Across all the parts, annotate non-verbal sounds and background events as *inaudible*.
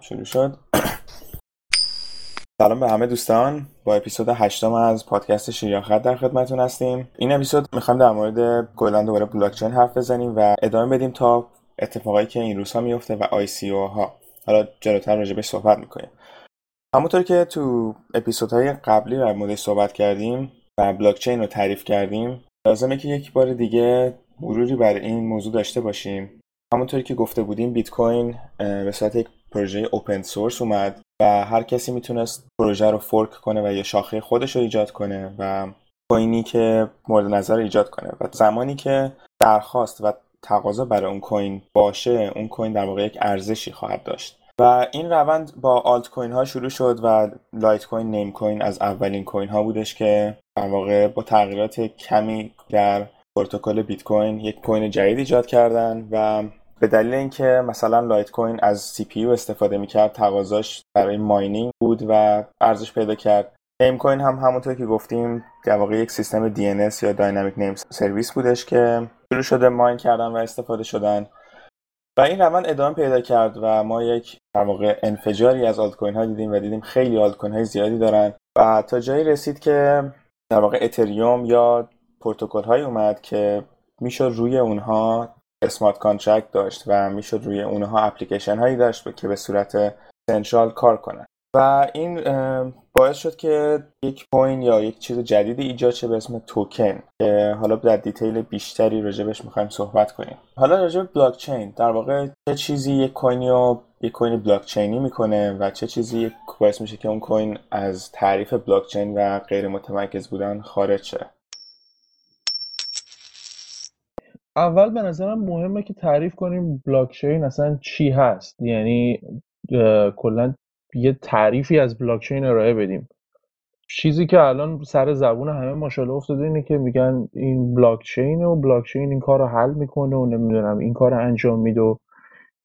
شروع شد. سلام به همه دوستان. با اپیزود هشتم از پادکست شیراخت در خدمتون هستیم. این اپیزود می‌خوایم در مورد کلا دوباره بلاکچین حرف بزنیم و ادامه بدیم تا اتفاقایی که این روزها میفته و آی سی او ها حالا جلوتر راجبش صحبت می‌کنیم. همونطور که تو اپیزودهای قبلی در موردش صحبت کردیم و بلاکچین رو تعریف کردیم لازمه که یک بار دیگه مروری بر این موضوع داشته باشیم. همونطوری که گفته بودیم بیت کوین به صورت یک پروژه open source اومد و هر کسی می‌تونست پروژه رو fork کنه و یه شاخه خودش رو ایجاد کنه و کوینی که مورد نظر ایجاد کنه. و زمانی که درخواست و تقاضا برای اون coin باشه اون coin در واقع یک ارزشی خواهد داشت. و این روند با آلت کوین ها شروع شد و لایت کوین نیم کوین از اولین coin ها بودش که در واقع با تغییرات کمی در پروتکل بیت کوین یک coin جدید ایجاد کردن و به دلیل اینکه مثلا لایت کوین از CPU استفاده می‌کرد تقاضاش برای mining بود و ارزش پیدا کرد. نیم کوین هم همونطور که گفتیم در واقع یک سیستم DNS یا dynamic name service بودش که شروع شده mine کردن و استفاده شدن. و این روند ادامه پیدا کرد و ما یک در واقع انفجاری از آلت کوین ها دیدیم و دیدیم خیلی آلت کوین های زیادی دارن. و تا جایی رسید که در واقع اتریوم یا پروتکل های اومد که می‌شد روی اونها smart contract داشت و می‌شد روی اونها اپلیکیشن هایی داشت که به صورت central کار کنه و این باعث شد که یک coin یا یک چیز جدیدی ایجاد شه به اسم توکن که حالا در detail بیشتری راجبش می‌خوایم صحبت کنیم. حالا راجب بلاک چین در واقع چه چیزی یک کوینی رو یک coin بلاک چینی می‌کنه و چه چیزی باعث میشه که اون کوین از تعریف بلاک چین و غیر متمرکز بودن خارج شه؟ اول به نظرم مهمه که تعریف کنیم بلاکچین اصلا چی هست. یعنی کلا یه تعریفی از بلاکچین ارائه بدیم. چیزی که الان سر زبون همه ماشاءالله افتاده اینه که میگن این بلاکچین و بلاکچین این کار رو حل می‌کنه و نمی‌دونم این کار رو انجام میده.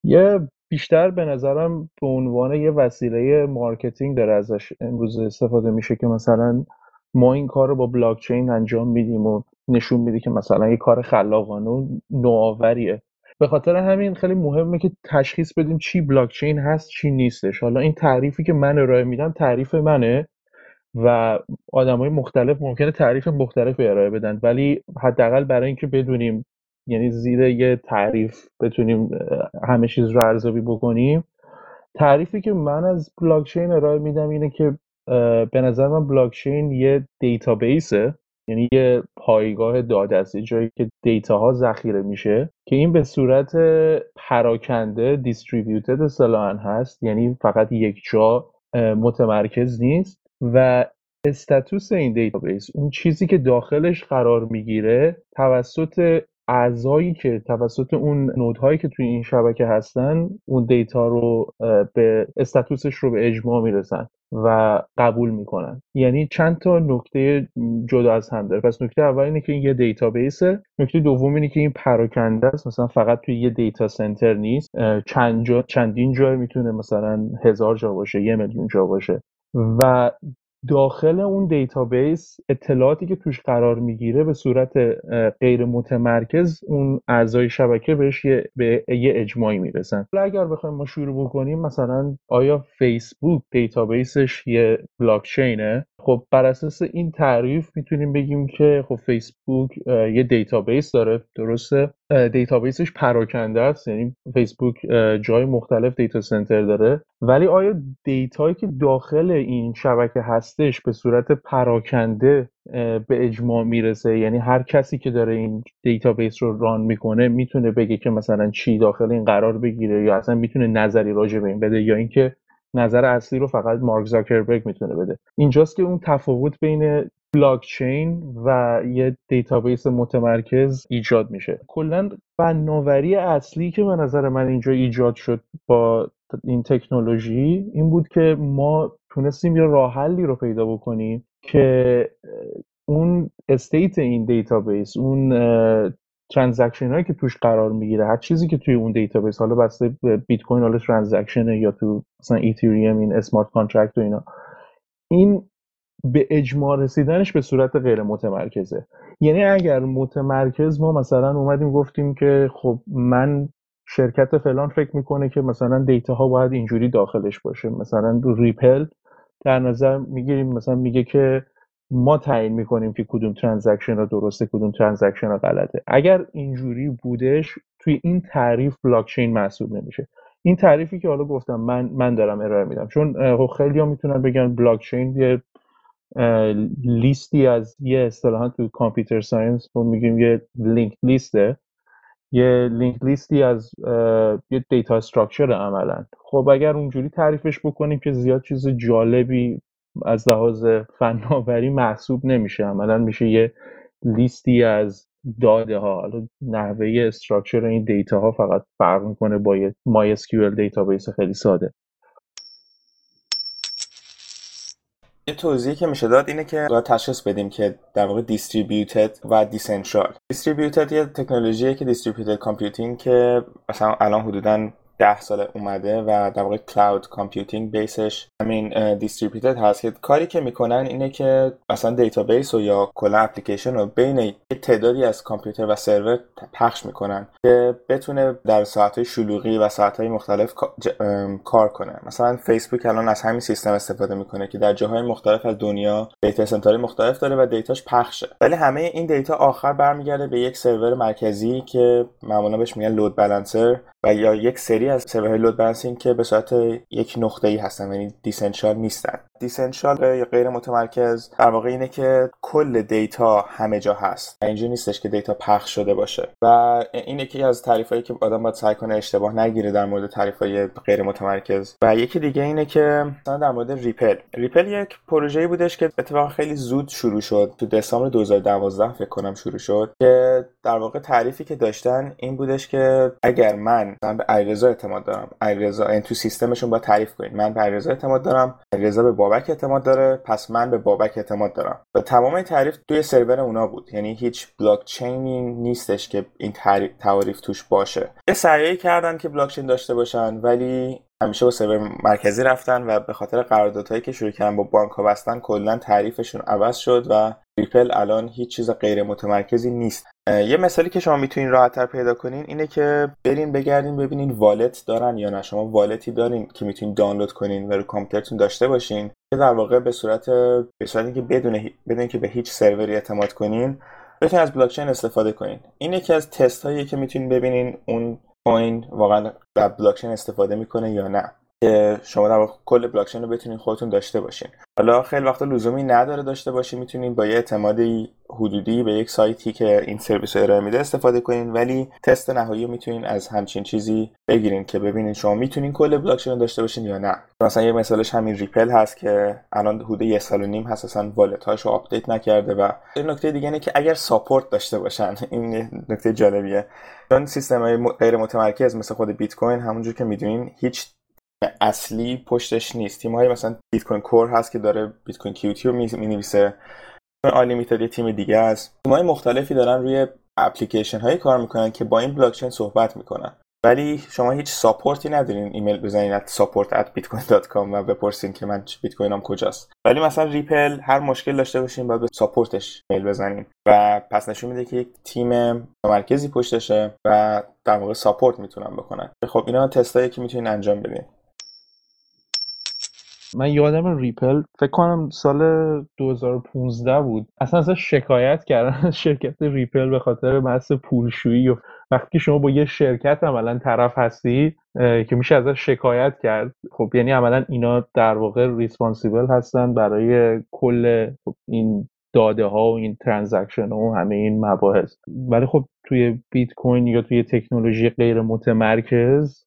یه بیشتر به نظرم به عنوان یه وسیله مارکتینگ داره ازش امروز استفاده میشه که مثلا ما این کار رو با بلاکچین انجام میدیم و نشون میده که مثلا یه کار خلاقانه و نوآوریه. به خاطر همین خیلی مهمه که تشخیص بدیم چی بلاکچین هست چی نیستش. حالا این تعریفی که من ارائه میدم تعریف منه و های مختلف ممکنه تعریف مختلف ارائه بدن. ولی حداقل برای اینکه بدونیم یعنی زیر یه تعریف بتونیم همه چیز رو ارزیابی بکنیم تعریفی که من از بلاکچین ارائه میدم اینه که به نظر من بلاکچین یه دیتابیسه یعنی یه پایگاه داده‌ست جایی که دیتا ها ذخیره میشه که این به صورت پراکنده distributed اصطلاحا هست. یعنی فقط یک جا متمرکز نیست. و status این دیتابیس اون چیزی که داخلش قرار می‌گیره توسط اعضایی که توسط اون node هایی که توی این شبکه هستن اون دیتا رو به status ش رو به اجماع می‌رسن و قبول می‌کنن. یعنی چند تا نکته جدا از هم داره. پس نکته اول اینه که این یه دیتابیسه. نکته دوم اینه که این پراکنده است. مثلا فقط توی یه دیتا سنتر نیست. چند جا چندین جا می‌تونه مثلا هزار جا باشه یه میلیون جا باشه. و داخل اون دیتابیس اطلاعاتی که توش قرار می‌گیره به صورت غیر متمرکز اون اعضای شبکه بهش یه, به یه اجماعی می‌رسن. اگر بخوایم ما شروع بکنیم مثلا آیا فیسبوک دیتابیسش یه بلاکچینه؟ خب بر اساس این تعریف می‌تونیم بگیم که خب فیسبوک یه دیتابیس داره درسته؟ دیتابیسش پراکنده است یعنی فیسبوک جای مختلف دیتا سنتر داره. ولی آیا دیتایی که داخل این شبکه هستش به صورت پراکنده به اجماع می‌رسه؟ یعنی هر کسی که داره این دیتابیس رو run می‌کنه می‌تونه بگه که مثلا چی داخل این قرار بگیره یا اصلا می‌تونه نظری راجع به این بده یا اینکه نظر اصلی رو فقط مارک زاکربرگ می‌تونه بده. اینجاست که اون تفاوت بین بلاکچین و یه دیتابیس متمرکز ایجاد میشه. کلا فناوری اصلی که به نظر من اینجا ایجاد شد با این تکنولوژی این بود که ما تونستیم یه راه حلی رو پیدا بکنیم که اون state این دیتابیس اون transaction هایی که توش قرار می‌گیره هر چیزی که توی اون دیتابیس حالا بسته بیت کوین حالا transaction یا تو مثلا اتریوم این smart contract و اینا این به اجماع رسیدنش به صورت غیر متمرکزه. یعنی اگر متمرکز ما مثلا اومدیم گفتیم که خب من شرکت فلان فکر می‌کنه که مثلا دیتا ها باید اینجوری داخلش باشه مثلا ریپل در نظر می‌گیریم مثلا میگه که ما تعیین می‌کنیم که کدوم transaction ها درسته کدوم transaction ها غلطه. اگر اینجوری بودش توی این تعریف بلاکچین محسوب نمیشه. این تعریفی که حالا گفتم من من دارم ارائه میدم. چون خب خیلی ها می‌تونن بگن بلاکچین یه لیستی از یه اصطلاحا تو computer science میگیم یه linked list ه. یه linked list ی از یه data structure عملا. خب اگر اونجوری تعریفش بکنیم که زیاد چیز جالبی از لحاظ فناوری محسوب نمیشه. عملا میشه یه لیستی از داده ها حالا نحوه structure این دیتا ها فقط فرق می‌کنه با یه MySQL database خیلی ساده. یه توضیحی که میشه داد اینه که باید تشخیص بدیم که در واقع distributed و decentral distributed یه تکنولوژیه که distributed computing که مثلا الان حدودا ده سال اومده و در واقع cloud computing base ش همین distributed هست. که کاری که می‌کنن اینه که مثلا دیتابیس و یا کلا اپلیکیشن رو بین تعدادی از کامپیوتر و سرور پخش می‌کنن که بتونه در ساعتهای شلوغی و ساعتهای مختلف کار کنه. مثلا فیسبوک الان از همین سیستم استفاده می‌کنه که در جاهای مختلف از دنیا دیتا سنترهای مختلف داره و دیتاش پخشه. ولی همه این دیتا آخر برمیگرده به یک سرور مرکزی که معمولا بهش میگن load balancer و یا یک سری از سرورهای load balancing که به صورت یک نقطه ای هستن یعنی decentral نیستن. decentral غیر متمرکز در واقع اینه که کل دیتا همه جا هست اینجوری نیستش که دیتا پخش شده باشه. و این یکی از تعریفایی که آدم باید سعی کنه اشتباه نگیره در مورد تعریفای غیر متمرکز. و یکی دیگه اینه که مثلا در مورد ریپل. ریپل یک پروژه‌ای بودش که اتفاقا خیلی زود شروع شد. تو دسامبر 2012 فکر کنم شروع شد. که در واقع تعریفی که داشتن این بودش که اگر من من به علیرضا اعتماد دارم علیرضا این تو سیستمشون باید تعریف کنید. من به علیرضا اعتماد دارم علیرضا به بابک اعتماد داره پس من به بابک اعتماد دارم. و تمام تعریف توی سرور اونا بود. یعنی هیچ بلاک چینی نیستش که این تعریف توش باشه. یه سعی کردن که بلاک چین داشته باشن ولی همیشه سرور مرکزی رفتن و به خاطر قراردادهایی که شروع کردن با بانک ها بستن کلا تعریفشون عوض شد و ریپل الان هیچ چیز غیر متمرکزی نیست. یه مثالی که شما می‌تونین راحتتر پیدا کنین اینه که برین بگردین ببینین wallet دارن یا نه. شما wallet ی دارین که می‌تونین دانلود کنین و رو کامپیوترتون داشته باشین که در واقع به صورت به صورتی که بدون بدون که به هیچ سروری اعتماد کنین بتونین از بلاکچین استفاده کنین. این یکی از تست هایی که می‌تونین ببینین اون coin واقعا در بلاکچین استفاده می‌کنه یا نه. که شما در کل بلاکچین رو بتونین خودتون داشته باشین. حالا خیلی وقتا لزومی نداره داشته باشین می‌تونین با یه اعتماد حدودی به یک سایتی که این سرویس ارائه میده استفاده کنین ولی تست نهایی رو می‌تونین از همچین چیزی بگیرین که ببینین شما می‌تونین کل بلاکچین رو داشته باشین یا نه. مثلا یه مثالش همین ریپل هست که الان حدود یه سال و نیم هست اصلا wallet هاشو update نکرده و این نکته دیگه اینه که اگر support داشته باشن این نکته جالبیه. چون سیستم های غیر متمرکز مثل خود بیت کوین همونجور که می‌دونین هیچ اصلی پشتش نیست. تیم های مثلا Bitcoin Core هست که داره Bitcoin-Qt رو می نویسه Unlimited یه تیم دیگه است. تیم های مختلفی دارن روی اپلیکیشن هایی کار می‌کنن که با این بلاکچین صحبت می‌کنن. ولی شما هیچ support ی ندارین. ایمیل بزنین at support at bitcoin.com و بپرسین که من بیت کوینم کجاست. ولی مثلا ریپل هر مشکل داشته باشین باید به support ش ایمیل بزنین. و پس نشون میده که یک تیم مرکزی پشتشه و در واقع support می‌تونن بکنن. خب اینا تستایی که می‌تونین انجام بدین. من یادم ریپل فکر کنم سال 2015 بود. اصلا اصلا شکایت کردن *laughs* شرکت ریپل به خاطر بحث پولشویی و وقتی شما با یه شرکت عملا طرف هستی که میشه ازش شکایت کرد. خب یعنی عملا اینا در واقع responsible هستن برای کل خب این داده ها و این transaction و همه این مباحث. ولی خب توی بیت کوین یا توی تکنولوژی غیر متمرکز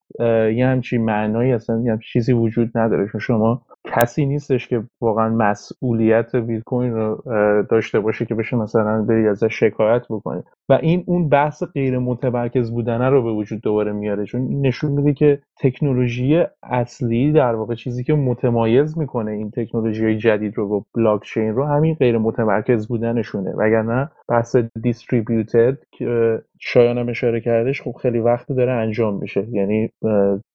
یه همچین معنایی اصلا یه همچین چیزی وجود نداره چون شما کسی نیستش که واقعا مسئولیت بیت کوین رو داشته باشه که بشه مثلا بری ازش شکایت بکنی. و این اون بحث غیر متمرکز بودنه رو به وجود دوباره میاره چون نشون میده که تکنولوژی اصلی در واقع چیزی که متمایز می‌کنه این تکنولوژی جدید رو با بلاک چین رو همین غیر متمرکز بودنشونه. وگرنه بحث distributed که شایانم اشاره کردش خب خیلی وقت داره انجام میشه. یعنی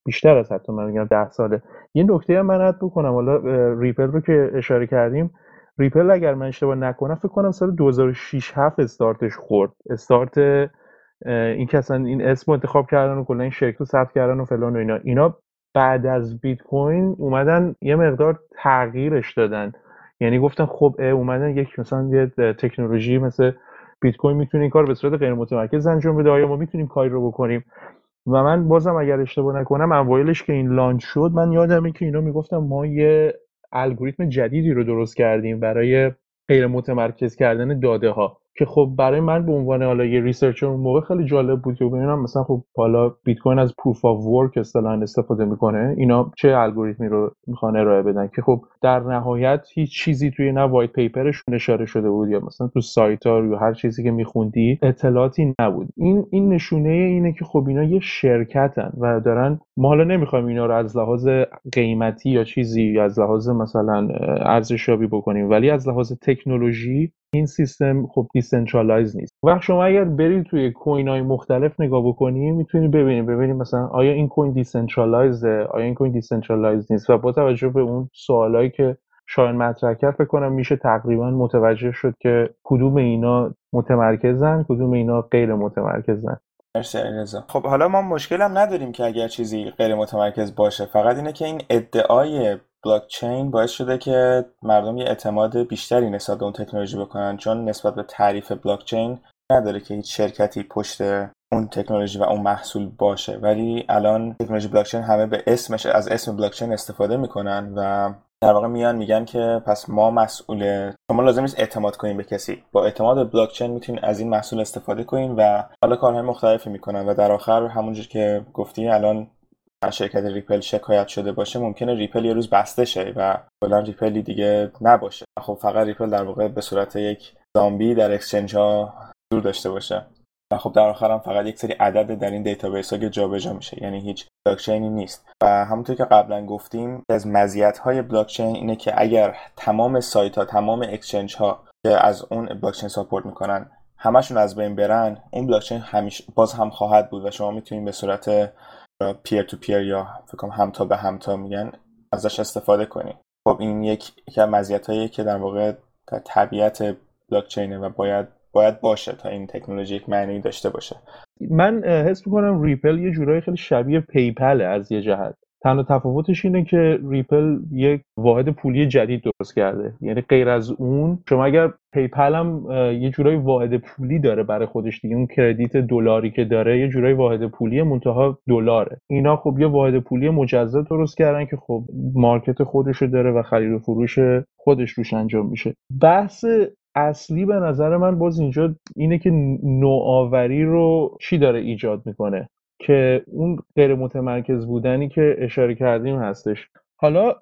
بیشتر از حتی من میگم ده ساله. یه نکته هم من بکنم. حالا ریپل رو که اشاره کردیم ریپل اگر من اشتباه نکنم فکر کنم سال 2006 7 استارتش خورد. استارت این که این اسم انتخاب کردن و کلا این شرکت رو ثبت کردن و فلان و اینا. اینا بعد از بیت کوین اومدن یه مقدار تغییرش دادن. یعنی گفتن خب اومدن یک مثلا یه تکنولوژی مثل بیت کوین می‌تونه این کار به صورت غیر متمرکز انجام بده آیا ما می‌تونیم کاری رو بکنیم؟ و من بازم اگر اشتباه نکنم اوایلش که این launch شد من یادمه که اینا می‌گفتم ما یه الگوریتم جدیدی رو درست کردیم برای غیر متمرکز کردن داده ها که خب برای من به عنوان حالا یه researcher اون موقع خیلی جالب بود که ببینم مثلا خب حالا بیت کوین از proof of work اصطلاحا استفاده می‌کنه. اینا چه الگوریتمی رو می‌خوان ارائه بدن که خب در نهایت هیچ چیزی توی نه white paper شون اشاره شده بود یا مثلا تو سایت ها یا هر چیزی که میخوندی اطلاعاتی نبود. این این نشونه اینه که خب اینا یه شرکتن و دارن ما حالا نمی‌خوایم اینا رو از لحاظ قیمتی یا چیزی یا از لحاظ مثلا ارزشیابی بکنیم ولی از لحاظ تکنولوژی این سیستم خب decentralize نیست. وقت شما اگر برید توی coin های مختلف نگاه بکنی می‌تونی ببینید ببینید مثلا آیا این coin decentralize ه آیا این coin decentralize نیست؟ و با توجه به اون سوالایی که شایان مطرح کرد فکر میشه تقریبا متوجه شد که کدوم اینا متمرکزن کدوم اینا غیر متمرکزن. مرسی خب حالا ما مشکل هم نداریم که اگر چیزی غیر متمرکز باشه. فقط اینه که این ادعای بلاک چین باعث شده که مردم یه اعتماد بیشتری نسبت به اون تکنولوژی بکنن چون نسبت به تعریف بلاک چین نداره که هیچ شرکتی پشت اون تکنولوژی و اون محصول باشه. ولی الان تکنولوژی بلاکچین همه به اسمش از اسم بلاکچین استفاده می‌کنن و در واقع میان میگن که پس ما مسئول شما لازم نیست اعتماد کنیم به کسی. با اعتماد بلاکچین می‌تونید از این محصول استفاده کنین و حالا کارهای مختلفی می‌کنن و در آخر همونجور که گفتی الان شرکت ریپل شکایت شده باشه ممکنه ریپل یه روز بسته شه و کلا ریپلی دیگه نباشه. خب فقط ریپل در واقع به صورت یک زامبی در exchange ها وجود داشته باشه. و خب در آخر هم فقط یک سری عدد در این database ها که جابجا میشه. یعنی هیچ بلاکچینی نیست. و همونطور که قبلا گفتیم از مزیت های بلاکچین اینه که اگر تمام سایت ها تمام exchange ها که از اون بلاکچین support می‌کنن همشون از بین برن اون بلاکچین همیشه باز هم خواهد بود و شما می‌تونید به صورت peer to peer یا فکر کنم همتا به همتا میگن ازش استفاده کنید خب این یک یکی از که در واقع در طبیعت بلاکچینه و باید باید باشه تا این تکنولوژی یک معنی داشته باشه. من حس می‌کنم ریپل یه جورایی خیلی شبیه پیپل از یه جهت. تنها تفاوتش اینه که ریپل یک واحد پولی جدید درست کرده. یعنی غیر از اون شما اگر پیپل هم یه جورایی واحد پولی داره برای خودش دیگه. اون credit دلاری که داره یه جورایی واحد پولی منتها دلاره. اینا خب یه واحد پولی مجزا درست کردن که خب مارکت خودشو داره و خرید و فروش خودش روش انجام میشه. بحث اصلی به نظر من باز اینجا اینه که نوآوری رو چی داره ایجاد می‌کنه؟ که اون غیر متمرکز بودنی که اشاره کردیم هستش. حالا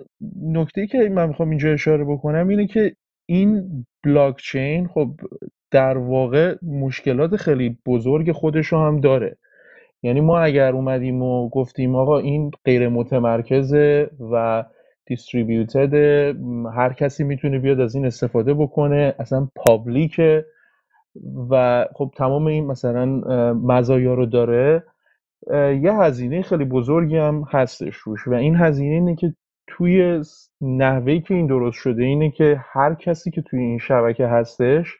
نکته که من می‌خوام اینجا اشاره بکنم اینه که این بلاکچین خب در واقع مشکلات خیلی بزرگ خودش رو هم داره. یعنی ما اگر اومدیم و گفتیم آقا این غیر متمرکزه و دیستریبیوتد هر کسی می‌تونه بیاد از این استفاده بکنه اصلا پابلیکه و خب تمام این مثلا مزایا رو داره. یه هزینه خیلی بزرگی هم هستش روش و این هزینه اینه که توی نحوهی که این درست شده اینه که هر کسی که توی این شبکه هستش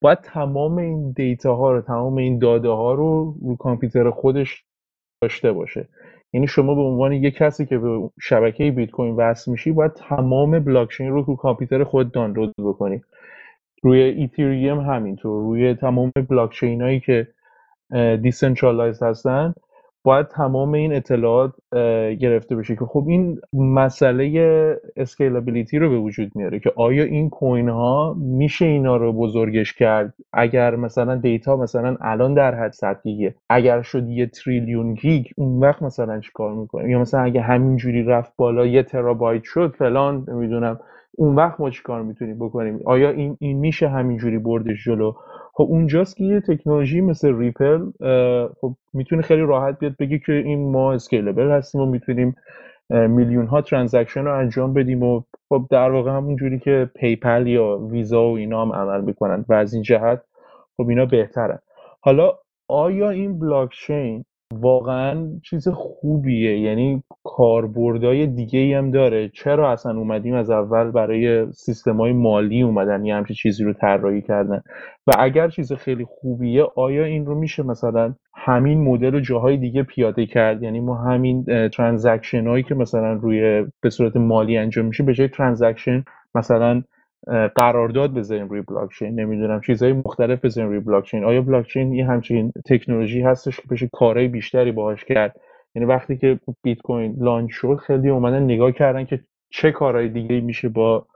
باید تمام این data ها رو تمام این داده ها رو رو کامپیوتر خودش داشته باشه. یعنی شما به عنوان یک کسی که به شبکه بیت کوین وصل میشی باید تمام بلاکچین رو رو کامپیوتر خود دانلود بکنی. روی ایتریوم همینطور روی تمام بلاکچین هایی که decentralize هستن باید تمام این اطلاعات گرفته بشه که خب این مسئله scalability رو به وجود میاره که آیا این coin ها میشه اینا رو بزرگش کرد؟ اگر مثلا data مثلا الان در حد 100 گیگه اگر شد یه تریلیون گیگ اون وقت مثلا چیکار می‌کنیم؟ یا مثلا اگه همینجوری رفت بالا یه ترابایت شد فلان نمی‌دونم اون وقت ما چیکار می‌تونیم بکنیم؟ آیا این, این میشه همینجوری بردش جلو؟ خب اونجاست که یه تکنولوژی مثل ریپل خب می‌تونه خیلی راحت بیاد بگی که این ما scalable هستیم و می‌تونیم میلیون ها transaction رو انجام بدیم و خب در واقع همون جوری که پیپل یا ویزا و اینا هم عمل می‌کنن و از این جهت خب اینا بهترن حالا آیا این بلاکچین واقعا چیز خوبیه. یعنی کاربردهای دیگه ای هم داره. چرا اصلا اومدیم از اول برای سیستم های مالی اومدن یه همچین چیزی رو طراحی کردن؟ و اگر چیز خیلی خوبیه آیا این رو میشه مثلا همین مدل رو جاهای دیگه پیاده کرد؟ یعنی ما همین transaction هایی که مثلا روی به صورت مالی انجام میشه به جای transaction مثلا قرارداد بذاریم روی بلاک چین نمی‌دونم چیزهای مختلف بذاریم روی بلاک چین آیا بلاک چین یه همچین تکنولوژی هستش که بشه کارهای بیشتری باهاش کرد؟ یعنی وقتی که بیت کوین launch شد خیلی اومدن نگاه کردن که چه کارهای دیگه میشه با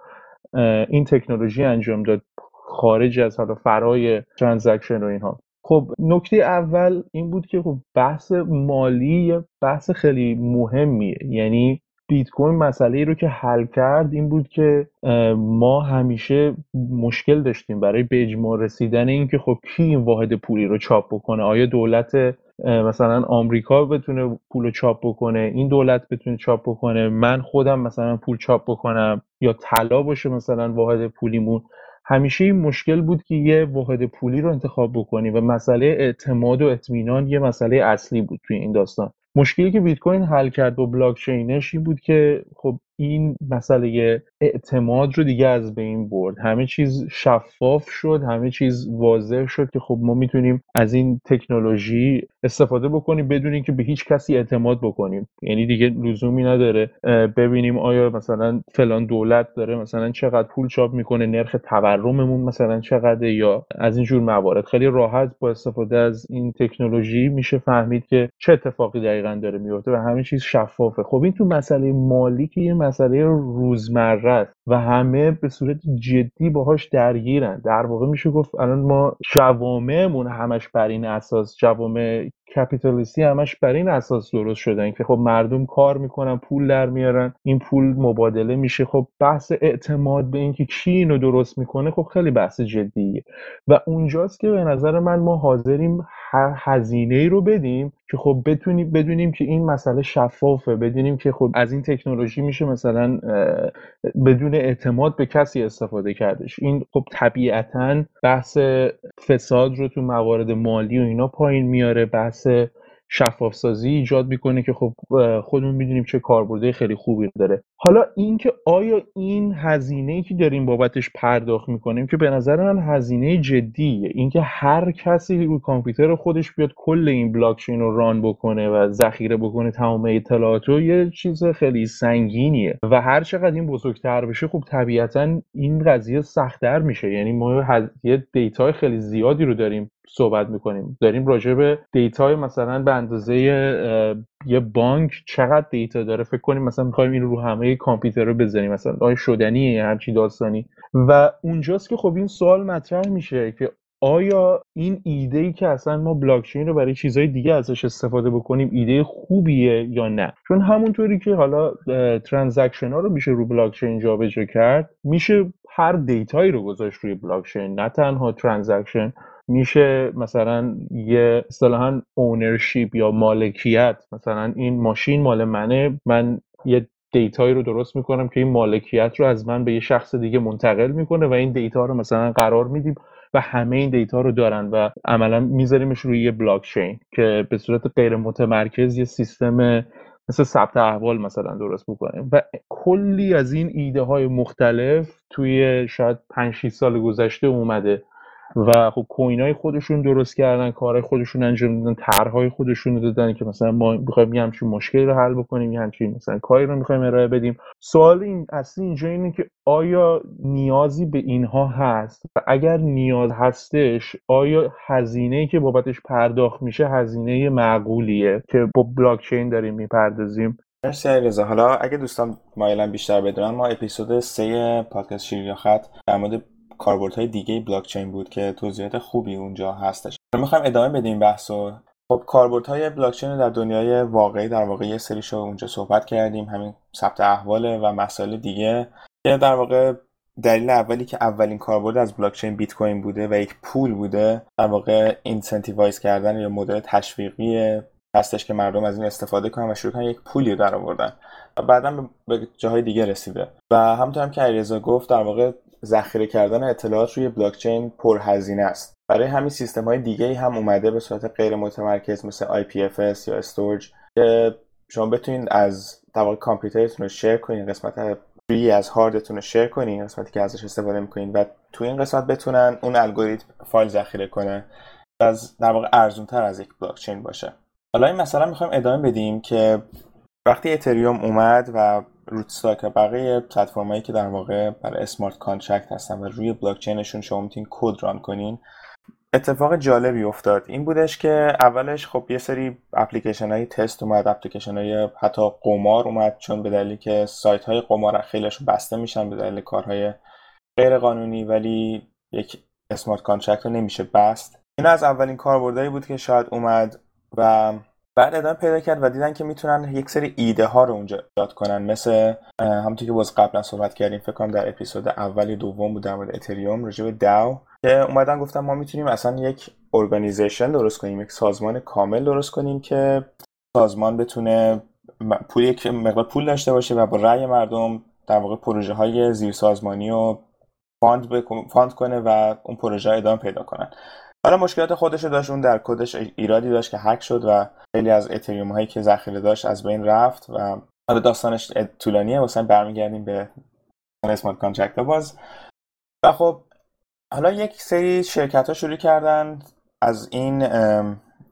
این تکنولوژی انجام داد خارج از حالا فرای ترانزکشن و اینها. خب نکته اول این بود که خب بحث مالی بحث خیلی مهمیه. یعنی بیت کوین مسئله ای رو که حل کرد این بود که ما همیشه مشکل داشتیم برای به اجماع رسیدن اینکه خب کی این واحد پولی رو چاپ بکنه؟ آیا دولت مثلا آمریکا بتونه پول رو چاپ بکنه؟ این دولت بتونه چاپ بکنه؟ من خودم مثلا پول چاپ بکنم؟ یا طلا باشه مثلا واحد پولیمون؟ همیشه این مشکل بود که یه واحد پولی رو انتخاب بکنی و مسئله اعتماد و اطمینان یه مسئله اصلی بود توی این داستان. مشکلی که بیت کوین حل کرد با بلاک چینش این بود که خب این مسئله اعتماد رو دیگه از بین برد. همه چیز شفاف شد همه چیز واضح شد که خب ما می‌تونیم از این تکنولوژی استفاده بکنیم بدون اینکه به هیچ کسی اعتماد بکنیم. یعنی دیگه لزومی نداره ببینیم آیا مثلا فلان دولت داره مثلا چقدر پول چاپ می‌کنه نرخ تورممون مثلا چقدر یا از این جور موارد. خیلی راحت با استفاده از این تکنولوژی میشه فهمید که چه اتفاقی دقیقا داره میفته و همه چیز شفافه. خب این تو مسئله مالی که یه مسئله روزمره است و همه به صورت جدی باهاش درگیرن. در واقع میشه گفت الان ما جوامعمون همش بر این اساس جوامع کپیتالیستی همش بر این اساس درست شدن که خب مردم کار می‌کنن پول در میارن این پول مبادله میشه. خب بحث اعتماد به اینکه کی اینو درست می‌کنه خب خیلی بحث جدیه. و اونجاست که به نظر من ما حاضریم هر هزینه ای رو بدیم که خب بتونیم بدونیم که این مسئله شفافه. بدونیم که خب از این تکنولوژی میشه مثلا بدون اعتماد به کسی استفاده کردش. این خب طبیعتا بحث فساد رو تو موارد مالی و اینا پایین میاره. بحث شفاف سازی ایجاد می‌کنه که خب خودمون می‌دونیم چه کاربرده خیلی خوبی داره. حالا اینکه آیا این هزینه ای که داریم بابتش پرداخت می‌کنیم که به نظر من هزینه جدیه. اینکه هر کسی روی کامپیوتر خودش بیاد کل این بلاکچین رو ران بکنه و ذخیره بکنه تمام اطلاعات یه چیز خیلی سنگینیه. و هر چقدر این بزرگتر بشه خب طبیعتا این قضیه سختتر میشه. یعنی ما یه data خیلی زیادی رو داریم صحبت می‌کنیم. داریم راجع به data ی مثلا به اندازه یه بانک چقدر data داره؟ فکر کنیم مثلا می‌خوایم این رو همه کامپیوتر رو بزنیم مثلا آیا شدنیه همچی داستانی؟ و اونجاست که خب این سوال مطرح میشه که آیا این ایده ای که اصلا ما بلاکچین رو برای چیزهای دیگه ازش استفاده بکنیم ایده خوبیه یا نه؟ چون همونطوری که حالا transaction ها رو میشه رو بلاکچین جابجا کرد میشه هر data یی رو گذاشت روی بلاکچین نه تنها transaction. میشه مثلا یه اصطلاحا ownership یا مالکیت. مثلا این ماشین مال منه من یه data یی رو درست می‌کنم که این مالکیت رو از من به یه شخص دیگه منتقل می‌کنه و این data رو مثلا قرار میدیم و همه این data رو دارن و عملا میذاریمش روی یه بلاک چین که به صورت غیر متمرکز یه سیستم مثل ثبت احوال مثلا درست بکنیم و کلی از این ایده های مختلف توی شاید 5 6 سال گذشته اومده. و خب کوین های خودشون درست کردن کارهای خودشون انجام دادن طرحهای خودشون رو دادن که مثلا ما می‌خوایم یه همچین مشکلی رو حل بکنیم یه همچین مثلا کاری رو می‌خوایم ارائه بدیم. سوال این اصلی اینجا اینه که آیا نیازی به اینها هست؟ و اگر نیاز هستش آیا هزینه که بابتش پرداخت میشه هزینه معقولیه که با بلاک چین داریم می‌پردازیم؟ مرسی رضا حالا اگه دوستان مایلن بیشتر بدونن ما اپیزود سه پادکست شیر خط در مورد کاربردهای دیگه بلاک چین بود که توضیحات خوبی اونجا هستش. می‌خوایم ادامه بدیم بحثو. خب کاربردهای بلاک چین در دنیای واقعی در واقع یه سری شو اونجا صحبت کردیم همین ثبت احواله و مسائل دیگه. که در واقع دلیل اولی که اولین کاربرد از بلاک چین بیت کوین بوده و یک پول بوده در واقع incentivize کردن یا مدل تشویقی هستش که مردم از این استفاده کنن و شروع کنن یک پولی رو در آوردن. و بعدا به جاهای دیگه رسیده. و همونطور هم که علیرضا گفت در واقع ذخیره کردن اطلاعات روی بلاکچین پرهزینه است. برای همین سیستم های دیگه هم اومده به صورت غیر متمرکز مثل IPFS یا Storj که شما بتونید از در کامپیوترتون رو share کنین قسمت free از هاردتون رو share کنین قسمتی که ازش استفاده می‌کنین و تو این قسمت بتونن اون الگوریتم فایل ذخیره کنه و از در واقع ارزون تر از یک بلاکچین باشه. حالا این مثلا می‌خوایم ادامه بدیم که وقتی اتریوم اومد و Rootstock و بقیه پلتفرمایی که در واقع برای smart contract هستن و روی بلاکچینشون شما می‌تونین code run کنین. اتفاق جالبی افتاد. این بودش که اولش خب یه سری اپلیکیشن های تست اومد اپلیکیشن های حتی قمار اومد چون به دلیلی که سایت های قمار خیلیشون بسته میشن به دلیل کارهای غیر قانونی ولی یک smart contract رو نمیشه بست. این از اولین کاربردهایی بود که شاید اومد و بعد ادامه پیدا کرد و دیدن که می‌تونن یک سری ایده ها رو اونجا ایجاد کنن. مثل همونطور که باز قبلا صحبت کردیم فکر کنم در اپیزود اولی دوم بود در مورد اتریوم راجع به DAO که اومدن گفتن ما می‌تونیم اصلا یک organization درست کنیم یک سازمان کامل درست کنیم که سازمان بتونه پول یک مقدار پول داشته باشه و با رأی مردم در واقع پروژه های زیر سازمانی رو fund, fund کنه و اون پروژه ادامه پیدا کنن. حالا مشکلات خودش داشت اون در کدش ایرادی داشت که هک شد و خیلی از اتریوم هایی که ذخیره داشت از بین رفت و حالا داستانش طولانیه مثلا برمیگردیم به smart contract باز. و خب حالا یک سری شرکت ها شروع کردن از این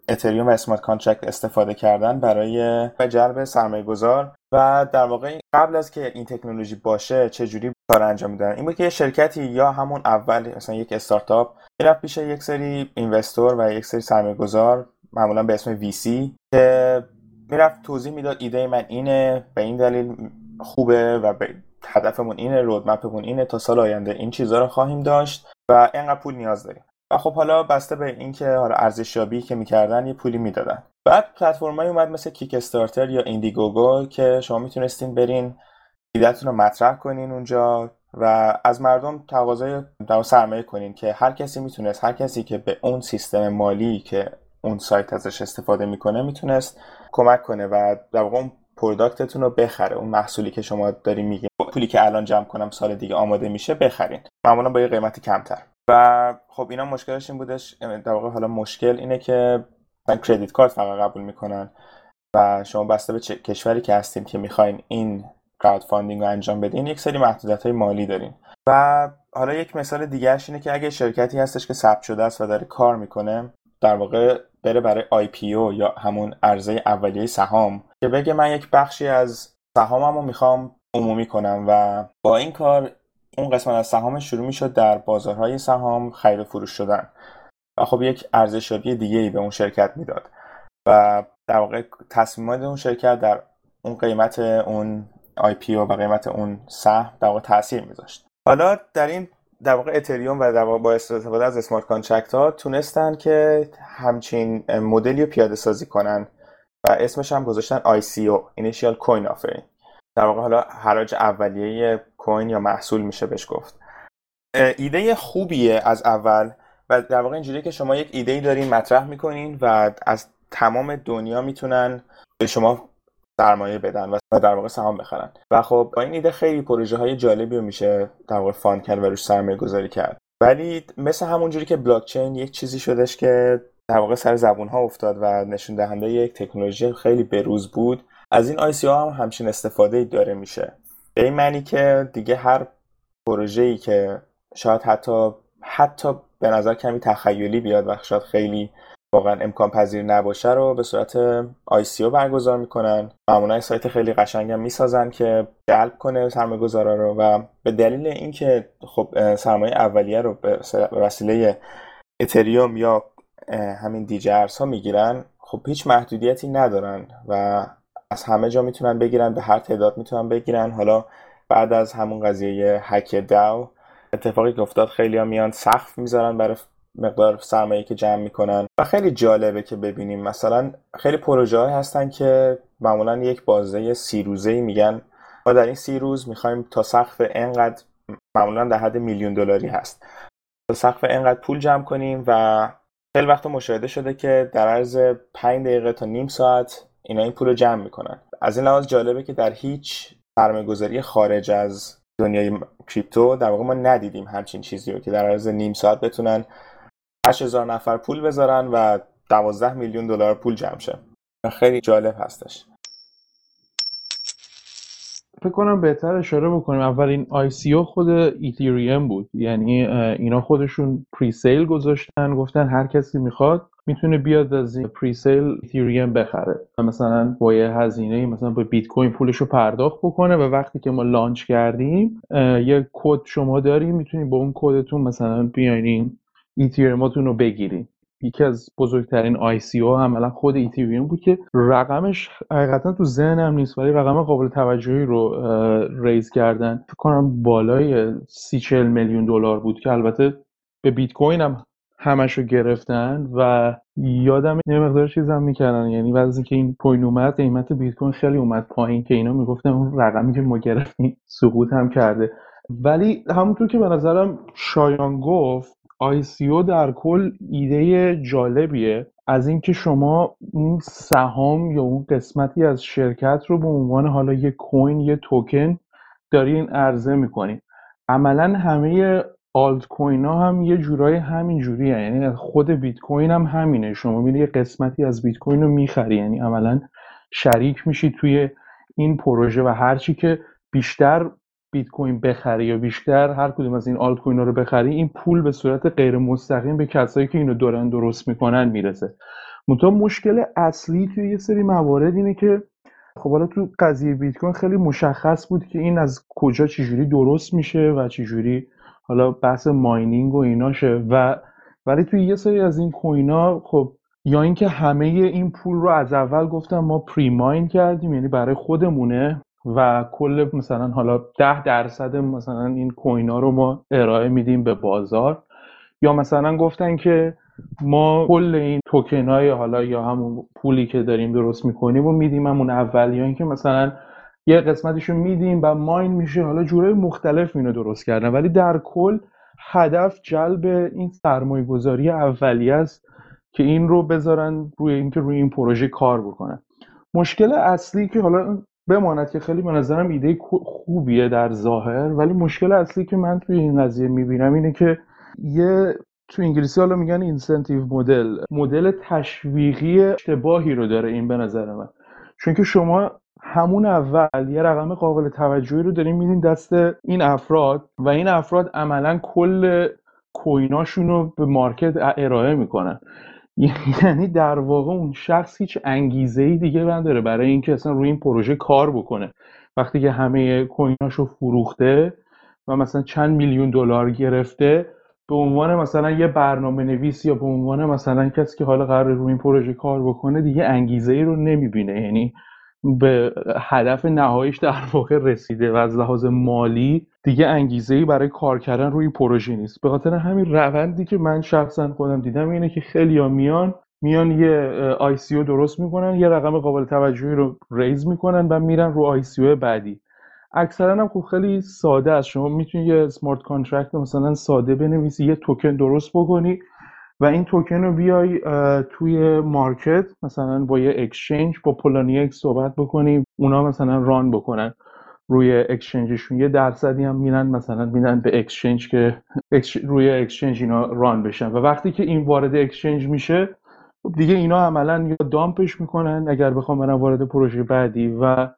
اتریوم و smart contract استفاده کردن برای جلب سرمایه گذار و در واقع قبل از که این تکنولوژی باشه چه جوری کار انجام میدن؟ این بود که یه شرکتی یا همون اول مثلا یک استارتاپ می‌رفت پیش یک سری investor و یک سری سرمایه گذار معمولا به اسم VC که می‌رفت توضیح می‌داد ایده من اینه به این دلیل خوبه و به هدفمون اینه roadmap مون اینه تا سال آینده این چیزها رو خواهیم داشت و اینقدر پول نیاز داریم. خب حالا بسته به اینکه حالا ارزشیابی که می‌کردن یه پولی می‌دادن. بعد پلتفرمایی اومد مثل Kickstarter یا Indiegogo که شما می‌تونستین برین ایدهتون رو مطرح کنین اونجا و از مردم تقاضای سرمایه کنین که هر کسی می‌تونست هر کسی که به اون سیستم مالی که اون سایت ازش استفاده می‌کنه می‌تونست کمک کنه و در واقع اون product تون رو بخره اون محصولی که شما داری میگین پولی که الان جمع کنم سال دیگه آماده میشه بخرین. معمولا با یه قیمت کمتر. و خب اینا مشکلش این بودش در واقع حالا مشکل اینه که من credit card فقط قبول می‌کنن و شما بسته به کشوری که هستیم که می‌خواین این crowdfunding رو انجام بدین یک سری محدودیت های مالی دارین. و حالا یک مثال دیگرش اینه که اگه شرکتی هستش که ثبت شده است و داره کار می‌کنه در واقع بره برای IPO یا همون عرضه اولیه سهام که بگه من یک بخشی از سهامم رو می‌خوام عمومی کنم و با این کار اون قسمت از سهام شروع می‌شد در بازارهای سهام خرید و فروش شدن. و خب یک ارزشیابی دیگه ای به اون شرکت می‌داد. و در واقع تصمیمات اون شرکت در اون قیمت اون IPO و قیمت اون سهم در واقع تاثیر میذاشت. حالا در این در واقع اتریوم و در واقع با استفاده از smart contract ها تونستن که همچین مدلی رو پیاده سازی کنن و اسمش هم گذاشتن ICO Initial Coin Offering. در واقع حالا حراج اولیه coin یا محصول میشه بهش گفت. ایده خوبیه از اول و در واقع اینجوریه که شما یک ایده ای دارین مطرح می‌کنین و از تمام دنیا می‌تونن به شما سرمایه بدن و در واقع سهام بخرن. و خب با این ایده خیلی پروژه های جالبی رو میشه در واقع fund کرد و روش سرمایه گذاری کرد. ولی مثل همونجوری که بلاکچین یک چیزی شدش که در واقع سر زبون ها افتاد و نشون دهنده یک تکنولوژی خیلی بروز بود از این ICO هم همچین استفاده داره میشه. به این معنی که دیگه هر ای که شاید حتی حتی به نظر کمی تخیلی بیاد و شاید خیلی واقعا امکان پذیر نباشه رو به صورت ICO برگزار می‌کنن. معمولا سایت خیلی قشنگ هم می‌سازن که جلب کنه سرمایه گذارا رو و به دلیل اینکه خب سرمایه اولیه رو به وسیله اتریوم یا همین دیجرس ها می‌گیرن خب هیچ محدودیتی ندارن و از همه جا می‌تونن بگیرن به هر تعداد می‌تونن بگیرن. حالا بعد از همون قضیه هک داو اتفاقی که افتاد خیلی ها میان سقف می‌ذارن برای مقدار سرمایه که جمع می‌کنن. و خیلی جالبه که ببینیم مثلا خیلی پروژه های هستن که معمولا یک بازه سی روزه ای میگن. ما در این سی روز می‌خوایم تا سقف انقدر معمولا در حد میلیون دلاری هست. تا سقف انقدر پول جمع کنیم و خیلی وقت مشاهده شده که در عرض 5 دقیقه تا نیم ساعت اینا این پول رو جمع می‌کنن. از این لحاظ جالبه که در هیچ سرمایه‌گذاری خارج از دنیای کریپتو در واقع ما ندیدیم همچین چیزی رو که در عرض نیم ساعت بتونن 8000 نفر پول بذارن و 12 میلیون دلار پول جمع شه. خیلی جالب هستش. فکر کنم بهتر اشاره بکنیم. اولین او خود ایتریوم بود. یعنی اینا خودشون pre-sale گذاشتن گفتن هر کسی می‌خواد می‌تونه بیاد از این pre-sale ایتریوم بخره. مثلا با یه هزینه مثلا با بیت کوین پولش رو پرداخت بکنه و وقتی که ما launch کردیم یه کد شما داریم می‌تونید با اون کدتون مثلا بیاین ایتریوماتون رو بگیرین یکی از بزرگترین ICO عملا خود ایتریوم بود که رقمش حقیقتا تو ذهنم نیست ولی رقم قابل توجهی رو ریز کردن. فکر کنم بالای سی چل میلیون دلار بود که البته به بیت کوین هم همش رو گرفتن و یادم یه مقدار چیزم می‌کردن. یعنی وقتی که این کوین اومد قیمت بیت کوین خیلی اومد پایین که اینا می‌گفتن اون رقمی که ما گرفتیم سقوط هم کرده. ولی همونطور که به نظرم شایان گفت او در کل ایده جالبیه. از اینکه شما اون سهام یا اون قسمتی از شرکت رو به عنوان حالا یه کوین یه توکن دارین عرضه می‌کنین. عملا همه آلت کوین ها هم یه جورای همین جوری یعنی خود بیت کوین هم همینه. شما میری یه قسمتی از بیت کوین رو می‌خری. یعنی عملا شریک میشی توی این پروژه و هرچی که بیشتر بیت کوین بخری یا بیشتر هر کدوم از این آلت کوین رو بخری این پول به صورت غیر مستقیم به کسایی که اینو دارن درست می‌کنن می‌رسه. منتها مشکل اصلی توی یه سری موارد اینه که خب حالا تو قضیه بیت کوین خیلی مشخص بود که این از کجا چجوری درست میشه و چجوری حالا بحث ماینینگ و ایناشه. و ولی توی یه سری از این کوینا خب یا اینکه همه این پول رو از اول گفتم ما پری ماین کردیم یعنی برای خودمونه و کل مثلا حالا ده درصد مثلا این کوینا رو ما ارائه میدیم به بازار. یا مثلا گفتن که ما کل این توکن های حالا یا همون پولی که داریم درست می‌کنیم و میدیم همون اول یا اینکه مثلا یه قسمتشو میدیم و ماین میشه. حالا جوره مختلف اینو درست کردن. ولی در کل هدف جلب این سرمایه گذاری اولیه است که این رو بذارن روی اینکه روی این پروژه کار بکنن. مشکل اصلی که حالا بماند که خیلی به نظرم ایده خوبیه در ظاهر ولی مشکل اصلی که من توی این قضیه می‌بینم اینه که یه تو انگلیسی حالا میگن اینسنتیو مدل مدل تشویقی اشتباهی رو داره این به نظر من. چون که شما همون اول یه رقم قابل توجهی رو داریم میدین دست این افراد و این افراد عملا کل کویناشون رو به مارکت ارائه می‌کنن. یعنی در واقع اون شخص هیچ انگیزه ای دیگه نداره برای اینکه اصلا روی این پروژه کار بکنه. وقتی که همه کویناشو فروخته و مثلا چند میلیون دلار گرفته به عنوان مثلا یه برنامه نویس یا به عنوان مثلا کسی که حالا قرار روی این پروژه کار بکنه دیگه انگیزه ای رو نمی‌بینه. یعنی به هدف نهاییش در واقع رسیده و از لحاظ مالی دیگه انگیزه ای برای کار کردن روی پروژه نیست. به خاطر همین روندی که من شخصا خودم دیدم اینه که خیلی ها میان میان یه ICO درست می‌کنن یه رقم قابل توجهی رو raise می‌کنن و میرن رو ICO بعدی. اکثرا هم خب خیلی ساده است. شما می‌تونی یه smart contract مثلا ساده بنویسی یه توکن درست بکنی و این توکن رو بیای توی market مثلا با یه exchange با Poloniex صحبت بکنیم اونا مثلا run بکنن روی exchange شون یه درصدی هم میرن مثلا میرن به exchange که روی exchange اینا run بشن. و وقتی که این وارد exchange میشه خب دیگه اینا عملا یا dump ش می‌کنن اگر بخوام برن وارد پروژه بعدی و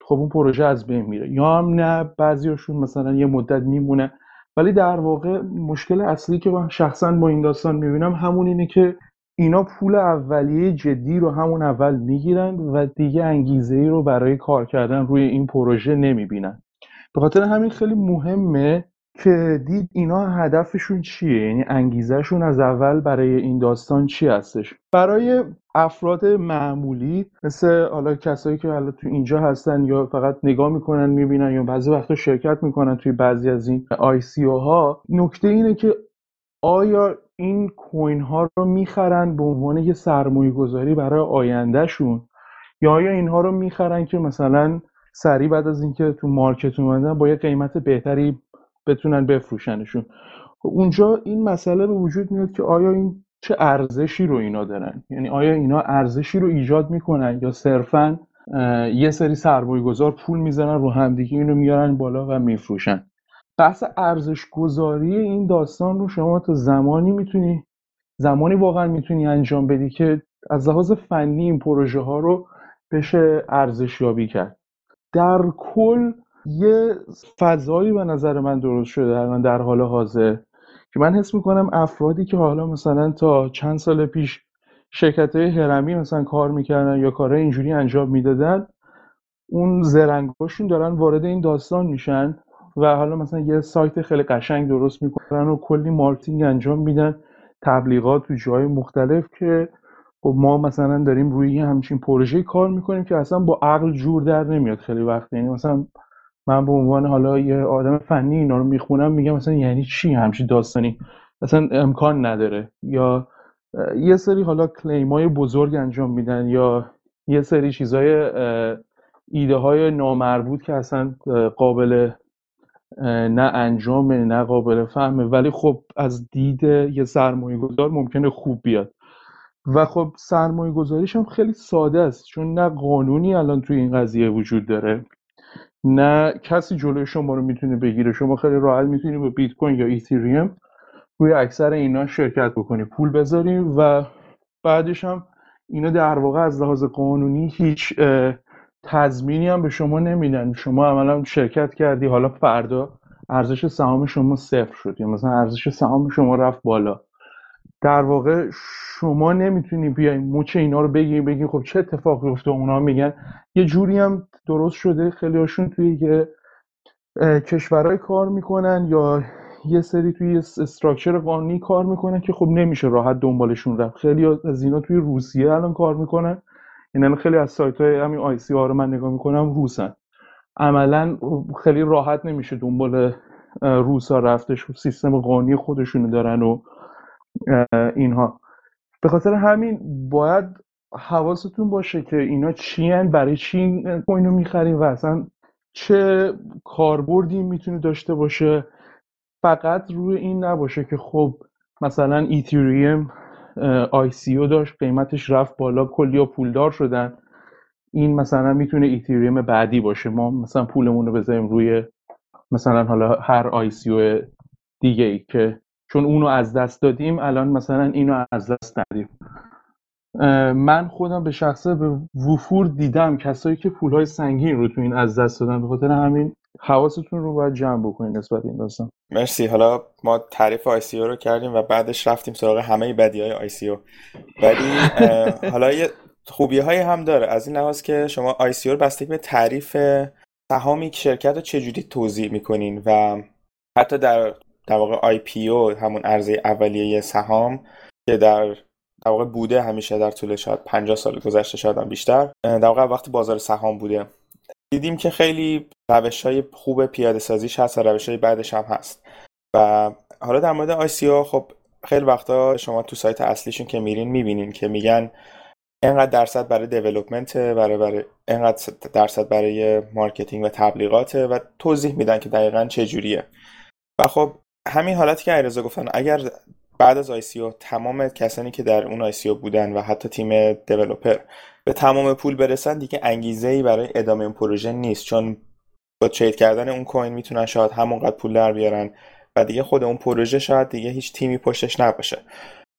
خب اون پروژه از بین میره. یا هم نه بعضیاشون مثلا یه مدت میمونه ولی در واقع مشکل اصلی که من شخصا با این داستان می‌بینم همون اینه که اینا پول اولیه جدی رو همون اول می‌گیرن و دیگه انگیزه ای رو برای کار کردن روی این پروژه نمی‌بینن. به خاطر همین خیلی مهمه که دید اینا هدفشون چیه؟ یعنی انگیزهشون از اول برای این داستان چی هستش؟ برای افراد معمولی مثل حالا کسایی که حالا تو اینجا هستن یا فقط نگاه می‌کنن می‌بینن یا بعضی وقتا شرکت می‌کنن توی بعضی از این آی سی ها نکته اینه که آیا این کوین ها رو می‌خرن به عنوان یه سرمایه گذاری برای آیندهشون؟ یا آیا اینها رو می‌خرن که مثلا سریع بعد از اینکه تو مارکت اومدن با یه قیمت بهتری بتونن بفروشنشون. اونجا این مسئله به وجود میاد که آیا این چه ارزشی رو اینا دارن؟ یعنی آیا اینا ارزشی رو ایجاد می‌کنن یا صرفا یه سری سرمایه گذار پول می‌زنن رو همدیگه اینو میارن بالا و میفروشن؟ بحث ارزش گذاری این داستان رو شما تا زمانی می‌تونی زمانی واقعا می‌تونی انجام بدی که از لحاظ فنی این پروژه ها رو بشه ارزشیابی کرد. در کل یه فضایی به نظر من درست شده در, در حال حاضر که من حس می‌کنم افرادی که حالا مثلا تا چند سال پیش شرکت های هرمی مثلا کار می‌کردن یا کارهای اینجوری انجام می‌دادن اون زرنگاشون دارن وارد این داستان میشن و حالا مثلا یه سایت خیلی قشنگ درست می‌کنن و کلی marketing انجام میدن تبلیغات تو جای مختلف که خب ما مثلا داریم روی همچین پروژه کار می‌کنیم که اصلا با عقل جور در نمیاد خیلی وقت. یعنی مثلا من به عنوان حالا یه آدم فنی اینا رو می‌خونم میگم مثلا یعنی چی همچین داستانی؟ اصلا امکان نداره. یا یه سری حالا claim های بزرگ انجام میدن یا یه سری چیزای ایده های نامربوط که اصلا قابل نه انجامه نه قابل فهمه. ولی خب از دید یه سرمایه گذار ممکنه خوب بیاد. و خب سرمایه گذاریش هم خیلی ساده است. چون نه قانونی الان توی این قضیه وجود داره. نه کسی جلوی شما رو می‌تونه بگیره. شما خیلی راحت می‌تونی با بیت کوین یا ایتریوم روی اکثر اینا شرکت بکنی. پول بذاری و بعدش هم اینا در واقع از لحاظ قانونی هیچ تضمینی هم به شما نمیدن. شما عملا شرکت کردی حالا فردا ارزش سهام شما صفر شد یا مثلا ارزش سهام شما رفت بالا. در واقع شما نمی‌تونی بیای مچ اینا رو بگی بگی خب چه اتفاقی افتاد اونا میگن. یه جوری هم درست شده. خیلی هاشون توی یه کشورهای کار می‌کنن یا یه سری توی استراکچر قانونی کار می‌کنن که خب نمیشه راحت دنبالشون رفت. خیلی از اینا توی روسیه الان کار می‌کنن. یعنی خیلی از سایت های همین آی سی رو من نگاه می‌کنم روسن. عملا خیلی راحت نمیشه دنبال روسا رفتش. سیستم قانونی خودشونو دارن و اینها. به خاطر همین باید حواستون باشه که اینا چی برای چی این کوین رو می‌خریم و اصلا چه کاربردی می‌تونه داشته باشه. فقط روی این نباشه که خب مثلا ایتریوم ICO داشت قیمتش رفت بالا کلی پولدار شدن. این مثلا می‌تونه ایتریوم بعدی باشه. ما مثلا پولمون رو بذاریم روی مثلا حالا هر ICO دیگه ای که چون اونو از دست دادیم الان مثلا اینو از دست ندیم. من خودم به شخصه به وفور دیدم کسایی که پولهای سنگین رو تو این از دست دادن به خاطر همین حواستون رو باید جمع بکنید نسبت این داستان. مرسی. حالا ما تعریف ICO رو کردیم و بعدش رفتیم سراغ همه بدی های ICO ولی حالا یه خوبی های هم داره. از این لحاظ که شما ICO رو بستگی به تعریف سهامی شرکت رو چجوری توزیع می‌کنین و حتی در در واقع IPO همون عرضه اولیه سهام که در در واقع بوده همیشه در طول شاید 50 سال گذشته شاید بیشتر. در واقع وقتی بازار سهام بوده دیدیم که خیلی روش های خوب پیاده سازیش هست و روش های بعدش هم هست. و حالا در مورد ICO خب خیلی وقتا شما تو سایت اصلیشون که میرین می‌بینین که میگن اینقدر درصد برای development برای برای اینقدر درصد برای marketing و تبلیغات و توضیح میدن که دقیقا چه جوریه. و خب همین حالتی که علیرضا گفتن اگر بعد از ICO تمام کسانی که در اون ICO بودن و حتی تیم developer به تمام پول برسن دیگه انگیزه ای برای ادامه این پروژه نیست. چون با trade کردن اون coin می‌تونن شاید همونقدر پول در بیارن و دیگه خود اون پروژه شاید دیگه هیچ تیمی پشتش نباشه.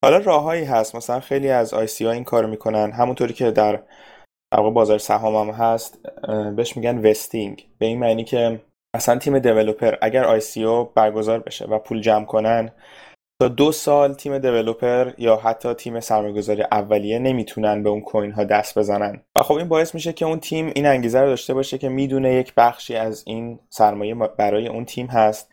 حالا راههایی هست. مثلا خیلی از ICO ها این کار می‌کنن. همونطوری که در بازار سهام هم هست بهش میگن وستینگ. به این معنی که اصلا تیم دیولپر اگر آی برگزار بشه و پول جمع کنن تا دو سال تیم دیولوپر یا حتی تیم سرمایه‌گذاری اولیه نمی‌تونن به اون کوین ها دست بزنن. و خب این باعث میشه که اون تیم این انگیزه رو داشته باشه که می‌دونه یک بخشی از این سرمایه برای اون تیم هست.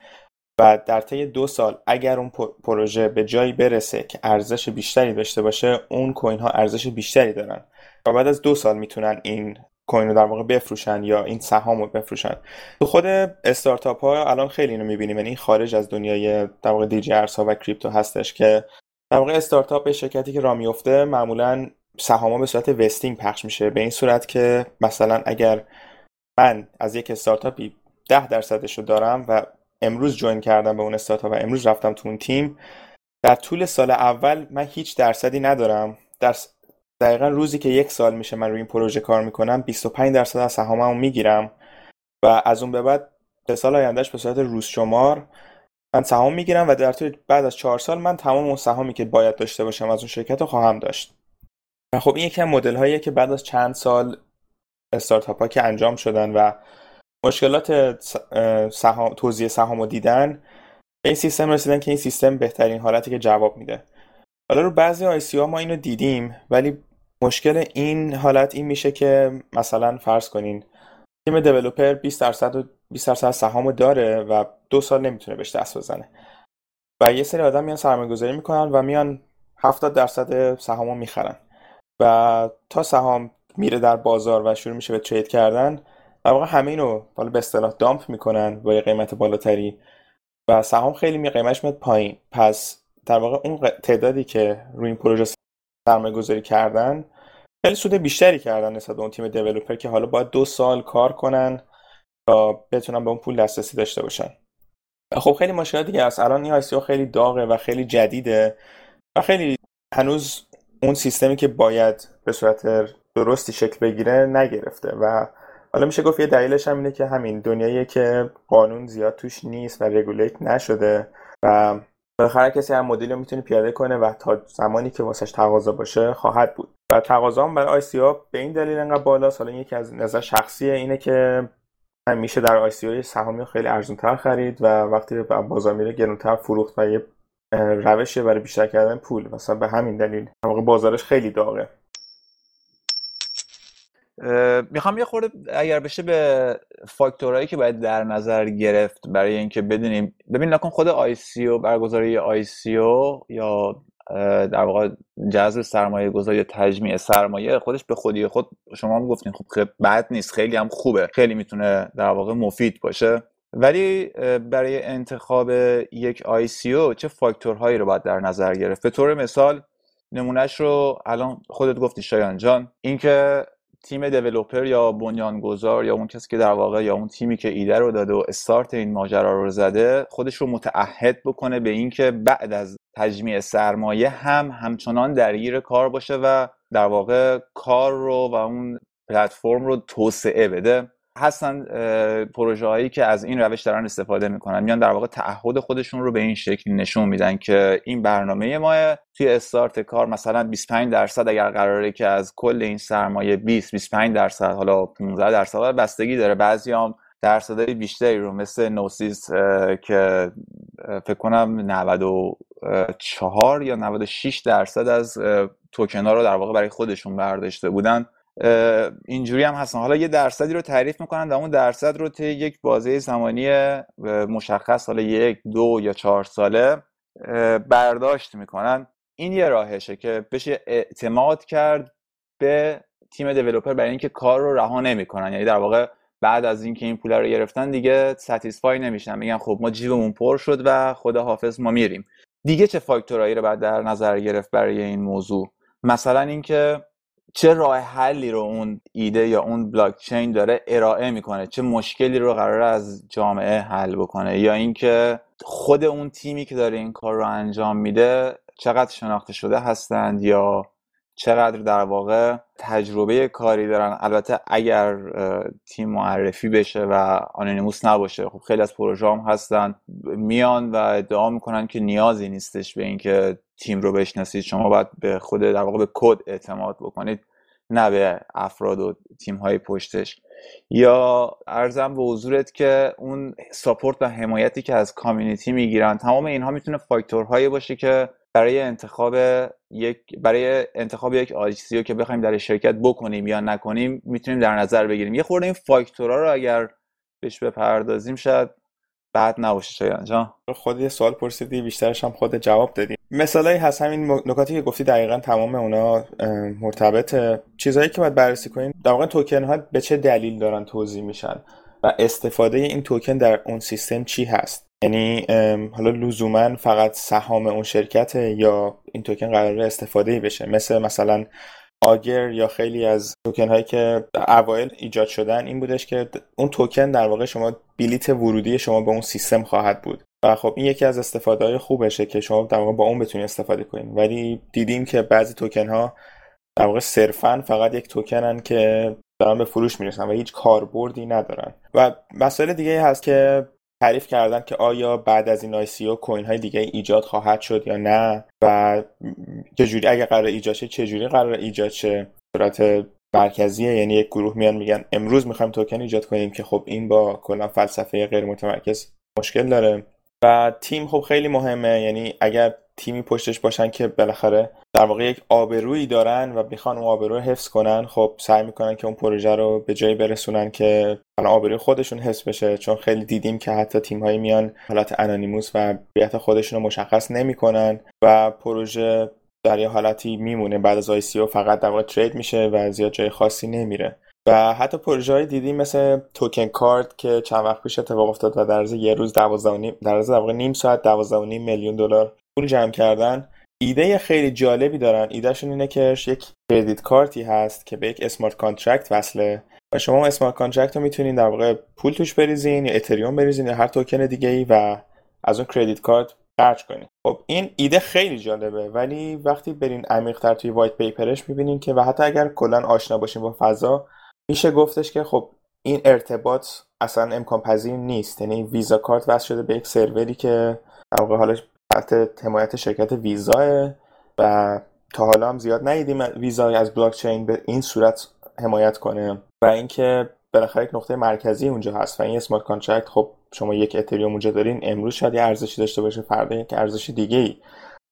و در طی دو سال اگر اون پروژه به جایی برسه که ارزش بیشتری داشته باشه اون کوین ها ارزش بیشتری دارن. و بعد از دو سال می‌تونن این coin رو در واقع بفروشن یا این سهام رو بفروشن. تو خود استارتاپ ها الان خیلی اینو می‌بینیم. یعنی خارج از دنیای در واقع دیجی ارزها و crypto هستش که در واقع استارتاپ شرکتی که را میفته معمولا سهام به صورت vesting پخش میشه. به این صورت که مثلا اگر من از یک استارتاپی ده درصدش رو دارم و امروز join کردم به اون استارتاپ و امروز رفتم تو اون تیم در طول سال اول من هیچ درصدی ندارم. در دقیقا روزی که یک سال میشه من روی این پروژه کار می‌کنم 25 درصد از سهاممو می‌گیرم. و از اون به بعد به سال آیندهش به صورت روز شمار من سهام می‌گیرم و در طول بعد از چهار سال من تمام اون سهامی که باید داشته باشم از اون شرکت رو خواهم داشت. و خب این یکی مدل هاییه که بعد از چند سال استارتاپ ها که انجام شدن و مشکلات سهام توزیع سهام رو دیدن به این سیستم رسیدن که این سیستم بهترین حالتی که جواب میده. حالا رو بعضی آی سی ما اینو دیدیم ولی مشکل این حالت این میشه که مثلا فرض کنین تیم دیولپر 20 درصد و 20 درصد سهامو داره و دو سال نمی‌تونه بهش دست بزنه. و یه سری آدم میان سرمایه گذاری می‌کنن و میان 70 درصد سهامو می‌خرن. و تا سهام میره در بازار و شروع میشه به ترید کردن در واقع همه اینو حالا به اصطلاح دامپ می‌کنن با یه قیمت بالاتری و سهام خیلی می قیمتش میاد پایین. پس در واقع اون تعدادی که روی این پروژه سرمایه گذاری کردن خیلی سود بیشتری کردن نسبت به اون تیم دیولپر که حالا باید دو سال کار کنن تا بتونن به اون پول دسترسی داشته باشن. خب خیلی مشکلات دیگه هست الان این آیسیو خیلی داغه و خیلی جدیده و خیلی هنوز اون سیستمی که باید به صورت درستی شکل بگیره نگرفته و حالا میشه گفت یه دلیلش هم اینه که همین دنیاییه که قانون زیاد توش نیست و رگولیت نشده و بالاخره کسی هم مدل رو می‌تونه پیاده کنه و تا زمانی که واسش تقاضا باشه خواهد بود. و تقاضا هم برای آی به این دلیل انقدر بالاست. حالا یکی از نظر شخصیه اینه که میشه در آی سی سهامی خیلی ارزونتر خرید و وقتی به بازار میره گرونتر فروخت و یه روشیه برای بیشتر کردن پول. مثلا به همین دلیل. واقع بازارش خیلی داغه. می‌خوام یه خورده اگر بشه به فاکتورهایی که باید در نظر گرفت برای اینکه بدونیم. ببین نکن خود او برگزاری آی سی او یا در واقع جذب سرمایه گذاری تجمیع سرمایه خودش به خودی خود شما هم گفتین خب بد نیست خیلی هم خوبه خیلی می‌تونه در واقع مفید باشه. ولی برای انتخاب یک او چه فاکتورهایی رو باید در نظر گرفت؟ به طور مثال نمونهش رو الان خودت گفتی شایان جان اینکه تیم دیولوپر یا بنیانگذار یا اون کسی که در واقع یا اون تیمی که ایده رو داده و استارت این ماجرا رو زده خودش رو متعهد بکنه به اینکه بعد از تجمیع سرمایه هم همچنان درگیر کار باشه و در واقع کار رو و اون پلتفرم رو توسعه بده. هستن پروژه هایی که از این روش دارن استفاده می‌کنن. میان در واقع تعهد خودشون رو به این شکل نشون میدن که این برنامه ما توی استارت کار مثلا 25 درصد اگر قراره که از کل این سرمایه 20 25 درصد حالا 15 درصد بستگی داره. بعضی هم درصدهای بیشتری رو مثل نوسیس که فکر کنم 94 یا 96 درصد از توکن ها رو در واقع برای خودشون برداشته بودن. اینجوری هم هستن. حالا یه درصدی رو تعریف می‌کنن و اون درصد رو طی یک بازه زمانی مشخص حالا یک دو یا چهار ساله برداشت می‌کنن. این یه راهشه که بشه اعتماد کرد به تیم دیولپر برای اینکه کار رو رها نمی‌کنن. یعنی در واقع بعد از اینکه این پول رو گرفتن دیگه ستیسفای نمیشن. میگن خب ما جیبمون پر شد و خدا حافظ ما میریم. دیگه چه فاکتورایی رو بعد در نظر گرفت برای این موضوع؟ مثلا اینکه چه راه حلی رو اون ایده یا اون بلاک چین داره ارائه می‌کنه؟ چه مشکلی رو قرار از جامعه حل بکنه؟ یا اینکه خود اون تیمی که داره این کار رو انجام میده چقدر شناخته شده هستند یا چقدر در واقع تجربه کاری دارن. البته اگر تیم معرفی بشه و آنونیموس نباشه خب خیلی از پروژه هم هستن. میان و ادعا می‌کنن که نیازی نیستش به اینکه تیم رو بشناسید. شما باید به خود در واقع به کد اعتماد بکنید نه به افراد و تیم های پشتش. یا ارزم به حضورت که اون ساپورت و حمایتی که از کامیونیتی می‌گیرن تمام اینها می‌تونه فاکتورهایی باشه که برای انتخاب یک برای انتخاب یک آیسیو که بخوایم در شرکت بکنیم یا نکنیم می‌تونیم در نظر بگیریم. یه خورده این فاکتورها رو اگر بهش بپردازیم شاید بعد نباشه شایان جان. خود یه سوال پرسیدی بیشترش هم خود جواب دادی. مثالایی هست همین نکاتی که گفتی دقیقا تمام اونا مرتبطه. چیزهایی که باید بررسی کنیم در واقع توکن ها به چه دلیل دارن توضیح میشن؟ و استفاده این توکن در اون سیستم چی هست؟ یعنی حالا لزوما فقط سهام اون شرکته یا این توکن قراره استفاده بشه؟ مثل مثلا آگر یا خیلی از توکن هایی که اوایل ایجاد شدن این بودش که اون توکن در واقع شما بلیت ورودی شما به اون سیستم خواهد بود. و خب این یکی از استفاده های خوبشه که شما در واقع با اون بتونید استفاده کنید ولی دیدیم که بعضی توکن ها در واقع صرفا فقط یک توکنن که دارن به فروش می‌رسن و هیچ کاربردی ندارن. و مسئله دیگه هست که تعریف کردن که آیا بعد از این او کوین های دیگه ایجاد خواهد شد یا نه و چجوری اگه قرار ایجاد شه چجوری قرار ایجاد شه؟ صورت مرکزیه یعنی یک گروه میان میگن امروز می‌خوایم توکن ایجاد کنیم که خب این با کلا فلسفه غیر متمرکز مشکل داره. و تیم خب خیلی مهمه یعنی اگر تیمی پشتش باشن که بالاخره در واقع یک آبرویی دارن و می‌خوان اون آبرو رو حفظ کنن. خب سعی می‌کنن که اون پروژه رو به جایی برسونن که حالا آبروی خودشون حفظ بشه چون خیلی دیدیم که حتی تیم هایی میان حالت انانیموس و بیت خودشون رو مشخص نمی‌کنن و پروژه در یه حالتی میمونه. بعد از ICO فقط در واقع trade میشه و زیاد جای خاصی نمیره. و حتی پروژه های دیدیم مثل TokenCard که چند وقت پیش اتفاق افتاد و در از یه روز 12 در از واقع نیم ساعت 12 میلیون دلار پول جمع کردن. ایده خیلی جالبی دارن. ایدهشون اینه که یک credit card ی هست که به یک smart contract وصله. و شما smart contract رو می‌تونین در واقع پول توش بریزین یا اتریوم بریزین یا هر توکن دیگه ای و از اون credit card خرج کنین. خب این ایده خیلی جالبه. ولی وقتی برین عمیق‌تر توی white paper ش می‌بینین که و حتی اگر کلا آشنا باشین با فضا میشه گفتش که خب این ارتباط اصلا امکان پذیر نیست. یعنی ویزا کارت وصل شده به یک سروری که در واقع حالش تحت حمایت شرکت ویزا و تا حالا هم زیاد ندیدیم ویزا از بلاک چین به این صورت حمایت کنه و اینکه بالاخره یک نقطه مرکزی اونجا هست و این smart contract خب شما یک اتریوم اونجا دارین امروز شاید ارزشی داشته باشه فردا یک ارزش دیگه ای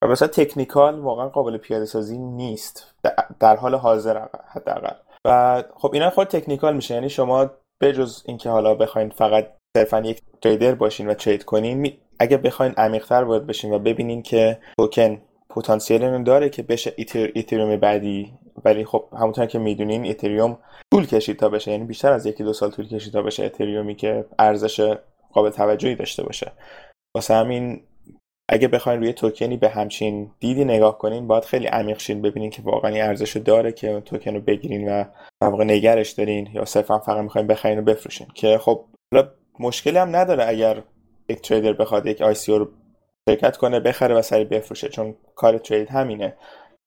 و مثلا technical واقعا قابل پیاده سازی نیست در حال حاضر حداقل. و خب اینا خود technical میشه یعنی شما بجز اینکه حالا بخواین فقط صرفا یک trader باشین و trade کنین اگه بخواین عمیق‌تر وارد بشین و ببینین که توکن پتانسیل اینو داره که بشه اتر اتریوم بعدی ولی خب همونطور که می‌دونین اتریوم طول کشید تا بشه یعنی بیشتر از یکی دو سال طول کشید تا بشه اتریومی که ارزش قابل توجهی داشته باشه. واسه همین اگه بخواین روی توکنی با همچین دیدی نگاه کنین باید خیلی عمیق شین ببینین که واقعا ارزش داره که توکن رو بگیرین و واقعا نگهش دارین یا صرفا فقط می‌خواین بخرین و بفروشین. که خب مشکلی هم نداره اگر یک trader بخواد یک ICO رو شرکت کنه بخره و سریع بفروشه چون کار trade همینه.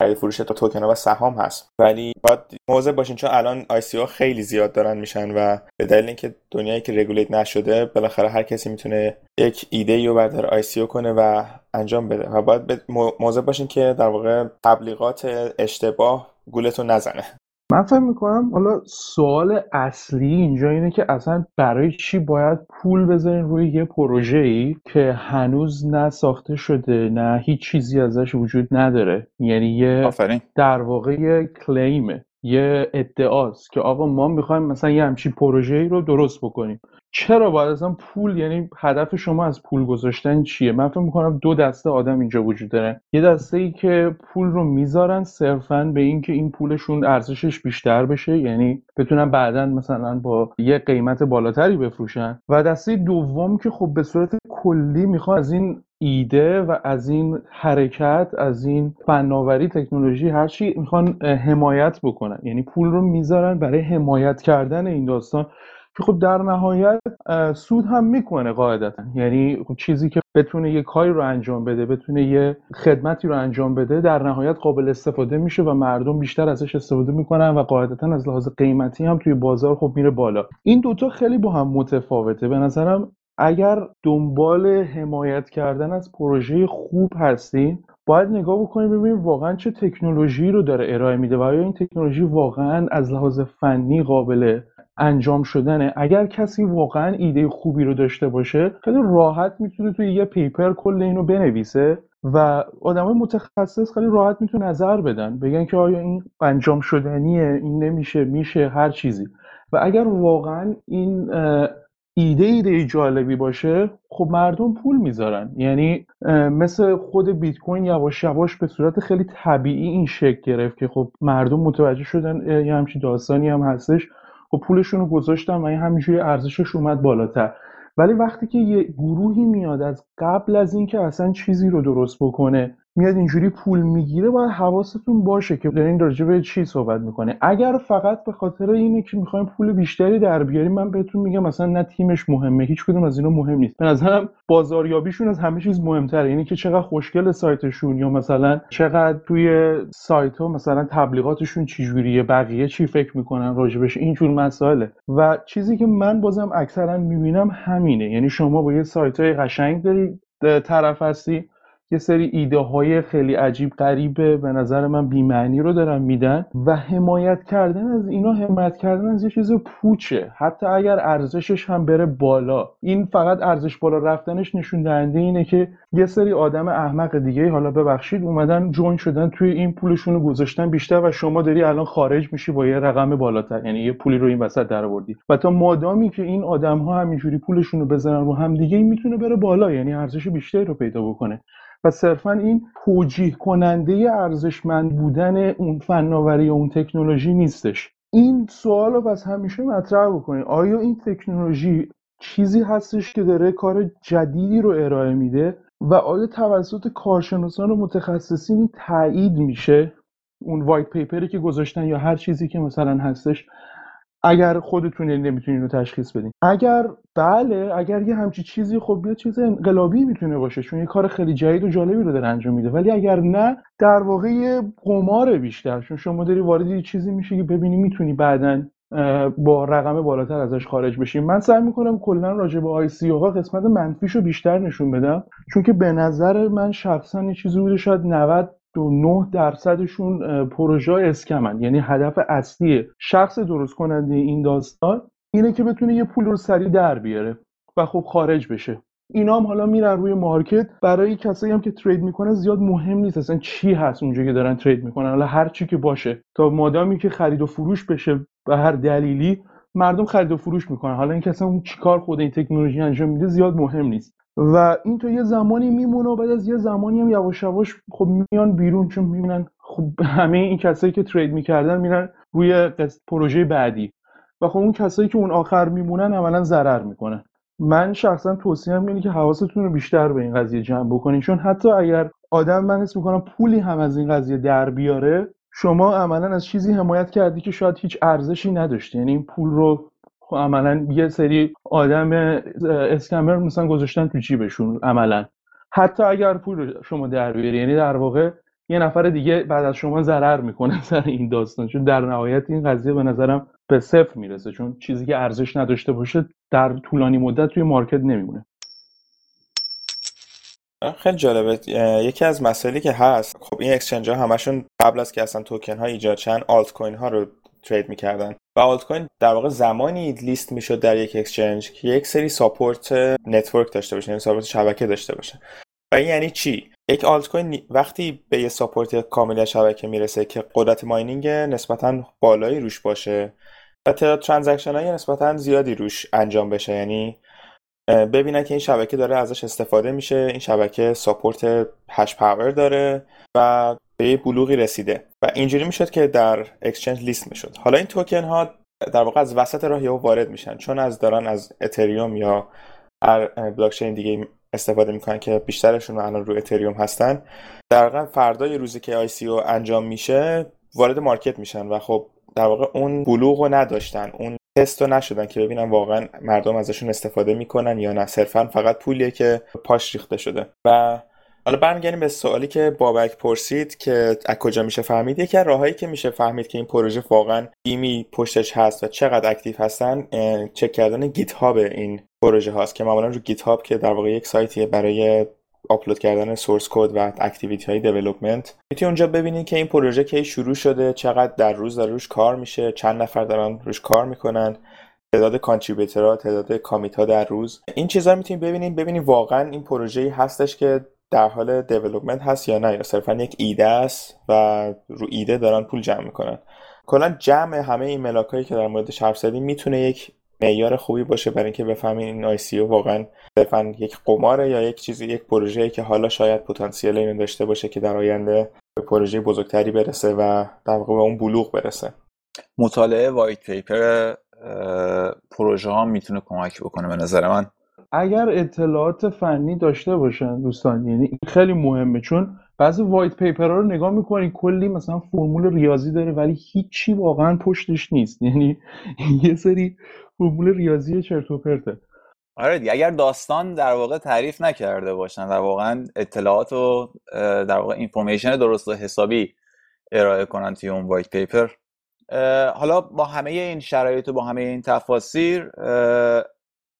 خرید فروش تا توکن و سهام هست. ولی باید مواظب باشین چون الان ICO خیلی زیاد دارن میشن و به دلیل اینکه دنیایی که regulate نشده بالاخره هر کسی می‌تونه یک ایده رو برداره ICO کنه و انجام بده. و باید موضع باشین که در واقع تبلیغات اشتباه گولتو نزنه. من فکر می‌کنم حالا سوال اصلی اینجا اینه که اصلا برای چی باید پول بذارین روی یه پروژه ای که هنوز نه ساخته شده نه هیچ چیزی ازش وجود نداره؟ یعنی یه در واقع یه کلیمه یه ادعاست که آقا ما می‌خوایم مثلا یه همچین پروژه ای رو درست بکنیم. چرا باید اصلا پول یعنی هدف شما از پول گذاشتن چیه؟ من فکر می‌کنم دو دسته آدم اینجا وجود داره. یه دسته ای که پول رو می‌ذارن صرفا به اینکه این پولشون ارزشش بیشتر بشه یعنی بتونن بعدا مثلا با یه قیمت بالاتری بفروشن. و دسته دوم که خب به صورت کلی می‌خوان از این ایده و از این حرکت از این فناوری تکنولوژی هرچی می‌خوان حمایت بکنن. یعنی پول رو می‌ذارن برای حمایت کردن این داستان. که خب در نهایت سود هم می‌کنه قاعدتا. یعنی خب چیزی که بتونه یه کاری رو انجام بده بتونه یه خدمتی رو انجام بده در نهایت قابل استفاده میشه و مردم بیشتر ازش استفاده می‌کنن و قاعدتا از لحاظ قیمتی هم توی بازار خب میره بالا. این دوتا خیلی با هم متفاوته. به نظرم اگر دنبال حمایت کردن از پروژه خوب هستین باید نگاه بکنیم ببینیم واقعا چه تکنولوژی رو داره ارائه میده و آیا این تکنولوژی واقعا از لحاظ فنی قابل انجام شدنه. اگر کسی واقعا ایده خوبی رو داشته باشه خیلی راحت می‌تونه توی یه پیپر کل اینو بنویسه و آدمای متخصص خیلی راحت می‌تونه نظر بدن. بگن که آیا این انجام شدنیه این نمیشه میشه هر چیزی. و اگر واقعا این ایده ایده جالبی باشه خب مردم پول می‌ذارن. یعنی مثل خود بیت کوین یواش یواش به صورت خیلی طبیعی این شکل گرفت که خب مردم متوجه شدن یه همچین داستانی هم هستش. خب پولشون رو گذاشتن و این همینجوری ارزشش اومد بالاتر. ولی وقتی که یه گروهی میاد از قبل از اینکه اصلا چیزی رو درست بکنه میاد اینجوری پول می‌گیره باید حواستون باشه که دارین راجع به چی صحبت می‌کنه اگر فقط به خاطر اینه که می‌خوایم پول بیشتری در بیاریم من بهتون میگم مثلا نه تیمش مهمه هیچ کدوم از اینا مهم نیست. به نظرم بازاریابیشون از همه چیز مهمتره. یعنی که چقدر خوشگل سایتشون یا مثلا چقدر توی سایت ها مثلا تبلیغاتشون چجوریه بقیه چی فکر می‌کنن راجبش اینجور مسائله. و چیزی که من بازم اکثرا می‌بینم همینه. یعنی شما با یه سایت های قشنگ داری طرف هستی یه سری ایده های خیلی عجیب غریبه به نظر من بیمعنی رو دارن میدن و حمایت کردن از اینا حمایت کردن از یه چیز پوچه. حتی اگر ارزشش هم بره بالا. این فقط ارزش بالا رفتنش نشون دهنده اینه که یه سری آدم احمق دیگه حالا ببخشید اومدن جوین شدن توی این پولشون رو گذاشتن بیشتر و شما داری الان خارج میشی با یه رقم بالاتر. یعنی یه پولی رو این وسط درآوردی. و تا مادامی که این آدم ها همینجوری پولشون رو بزنن رو هم دیگه این می‌تونه بره بالا. یعنی ارزش بیشتری رو پیدا بکنه. و صرفا این توجیه کننده ارزشمند بودن اون فناوری و اون تکنولوژی نیستش. این سوال رو پس همیشه مطرح بکنید. آیا این تکنولوژی چیزی هستش که داره کار جدیدی رو ارائه میده و آیا توسط کارشناسان و متخصصین تایید میشه؟ اون وایت پیپری که گذاشتن یا هر چیزی که مثلا هستش اگر خودتون نمی‌تونین رو تشخیص بدین. اگر بله اگر یه همچی چیزی خب یه چیز انقلابی می‌تونه باشه چون یه کار خیلی جدید و جالبی رو داره انجام میده. ولی اگر نه در واقع یه قمار بیشتر. چون شما داری وارد یه چیزی میشه که ببینی می‌تونی بعدا با رقم بالاتر ازش خارج بشیم من سعی می‌کنم کلا راجع به آی سی ها قسمت منفیشو بیشتر نشون بدم. چون که به نظر من شخصا یه چیزی بوده شاید 90 9 درصدشون پروژه اسکمن. یعنی هدف اصلی شخص درست کننده این داستان اینه که بتونه یه پول رو سریع در بیاره و خب خارج بشه. اینا هم حالا میرن روی مارکت. برای کسایی هم که ترید می‌کنه زیاد مهم نیست اصلا چی هست اونجا که دارن ترید می‌کنن. حالا هر چی که باشه. تا مادامی که خرید و فروش بشه به هر دلیلی مردم خرید و فروش می‌کنن. حالا این اصلا اون چیکار خود این تکنولوژی انجام میده زیاد مهم نیست. و این تو یه زمانی میمونه بعد از یه زمانی هم یواش یواش خب میان بیرون چون می‌بینن خب همه این کسایی که ترید می‌کردن میرن روی پروژه بعدی. و خب اون کسایی که اون آخر میمونن عملا ضرر می‌کنن. من شخصا توصیه اینه که حواستون رو بیشتر به این قضیه جمع بکنین. چون حتی اگر آدم من اسم می‌کنم پولی هم از این قضیه در بیاره شما عملا از چیزی حمایت کردی که شاید هیچ ارزشی نداشته یعنی این پول رو خب عملا یه سری آدم اسکمر مثلا گذاشتن تو جیبشون عملا. حتی اگر پول شما در بیاری یعنی در واقع یه نفر دیگه بعد از شما ضرر می‌کنه *laughs* سر این داستان. چون در نهایت این قضیه به نظرم به صفر می‌رسه. چون چیزی که ارزش نداشته باشه در طولانی مدت توی market نمیمونه. خیلی جالبه. یکی از مسائلی که هست خب این exchange ها همشون قبل از که اصلا توکن ها ایجاد چند آلت کوین ها رو trade می‌کردن. و آلت کوین در واقع زمانی لیست می‌شد در یک exchange که یک سری support network داشته باشه یعنی support شبکه داشته باشه. و این یعنی چی؟ یک آلت کوین وقتی به یه support کامل شبکه می‌رسه که قدرت mining نسبتا بالایی روش باشه و تعداد transaction های نسبتا زیادی روش انجام بشه یعنی ببینن که این شبکه داره ازش استفاده میشه این شبکه support hash power داره و به یه بلوغی رسیده و اینجوری می‌شد که در exchange لیست می‌شد. حالا این توکن ها در واقع از وسط راه یهو وارد میشن چون از دارن از اتریوم یا هر بلاکچین دیگه استفاده می‌کنن که بیشترشون الان رو اتریوم هستن. در واقع فردای روزی که ICO انجام میشه وارد market میشن و خب در واقع اون بلوغ رو نداشتن اون تست رو نشدن که ببینن واقعا مردم ازشون استفاده می‌کنن یا نه. صرفا فقط پولیه که پاش ریخته شده. و حالا برمیگردیم به سوالی که بابک پرسید که از کجا میشه فهمید. یکی از راههایی که میشه فهمید که این پروژه واقعا تیمی پشتش هست و چقدر active هستن چک کردن GitHub این پروژه هاست که معمولا رو GitHub که در واقع یک سایتیه برای آپلود کردن source code و activity های development. می‌تونید اونجا ببینید که این پروژه کی شروع شده چقدر در روز داره روش کار میشه چند نفر دارن روش کار می‌کنن تعداد contributor ها تعداد commit ها در روز. این چیزا می‌تونید ببینید ببینید واقعا این پروژه هستش که در حال development هست یا نه یا صرفا یک ایده است و رو ایده دارن پول جمع می‌کنن. کلا جمع همه این ملاک که در مورد حرف زدیم می‌تونه یک معیار خوبی باشه برای اینکه بفهمین این ICO واقعا صرفا یک قماره یا یک چیزی یک پروژه که حالا شاید پتانسیل اینو داشته باشه که در آینده به پروژه بزرگتری برسه و در واقع به اون بلوغ برسه. مطالعه white paper پروژه ها می‌تونه کمک بکنه به نظر من. اگر اطلاعات فنی داشته باشن دوستان یعنی خیلی مهمه چون بعضی white paper رو نگاه می‌کنی کلی مثلا فرمول ریاضی داره ولی هیچی واقعا پشتش نیست. یعنی *laughs* یه سری فرمول ریاضی چرت و پرته. آره دیگه اگر داستان در واقع تعریف نکرده باشن و واقعا اطلاعات و در واقع information درست و حسابی ارائه کنن توی اون white paper حالا با همه این شرایط و با همه این تفاسیر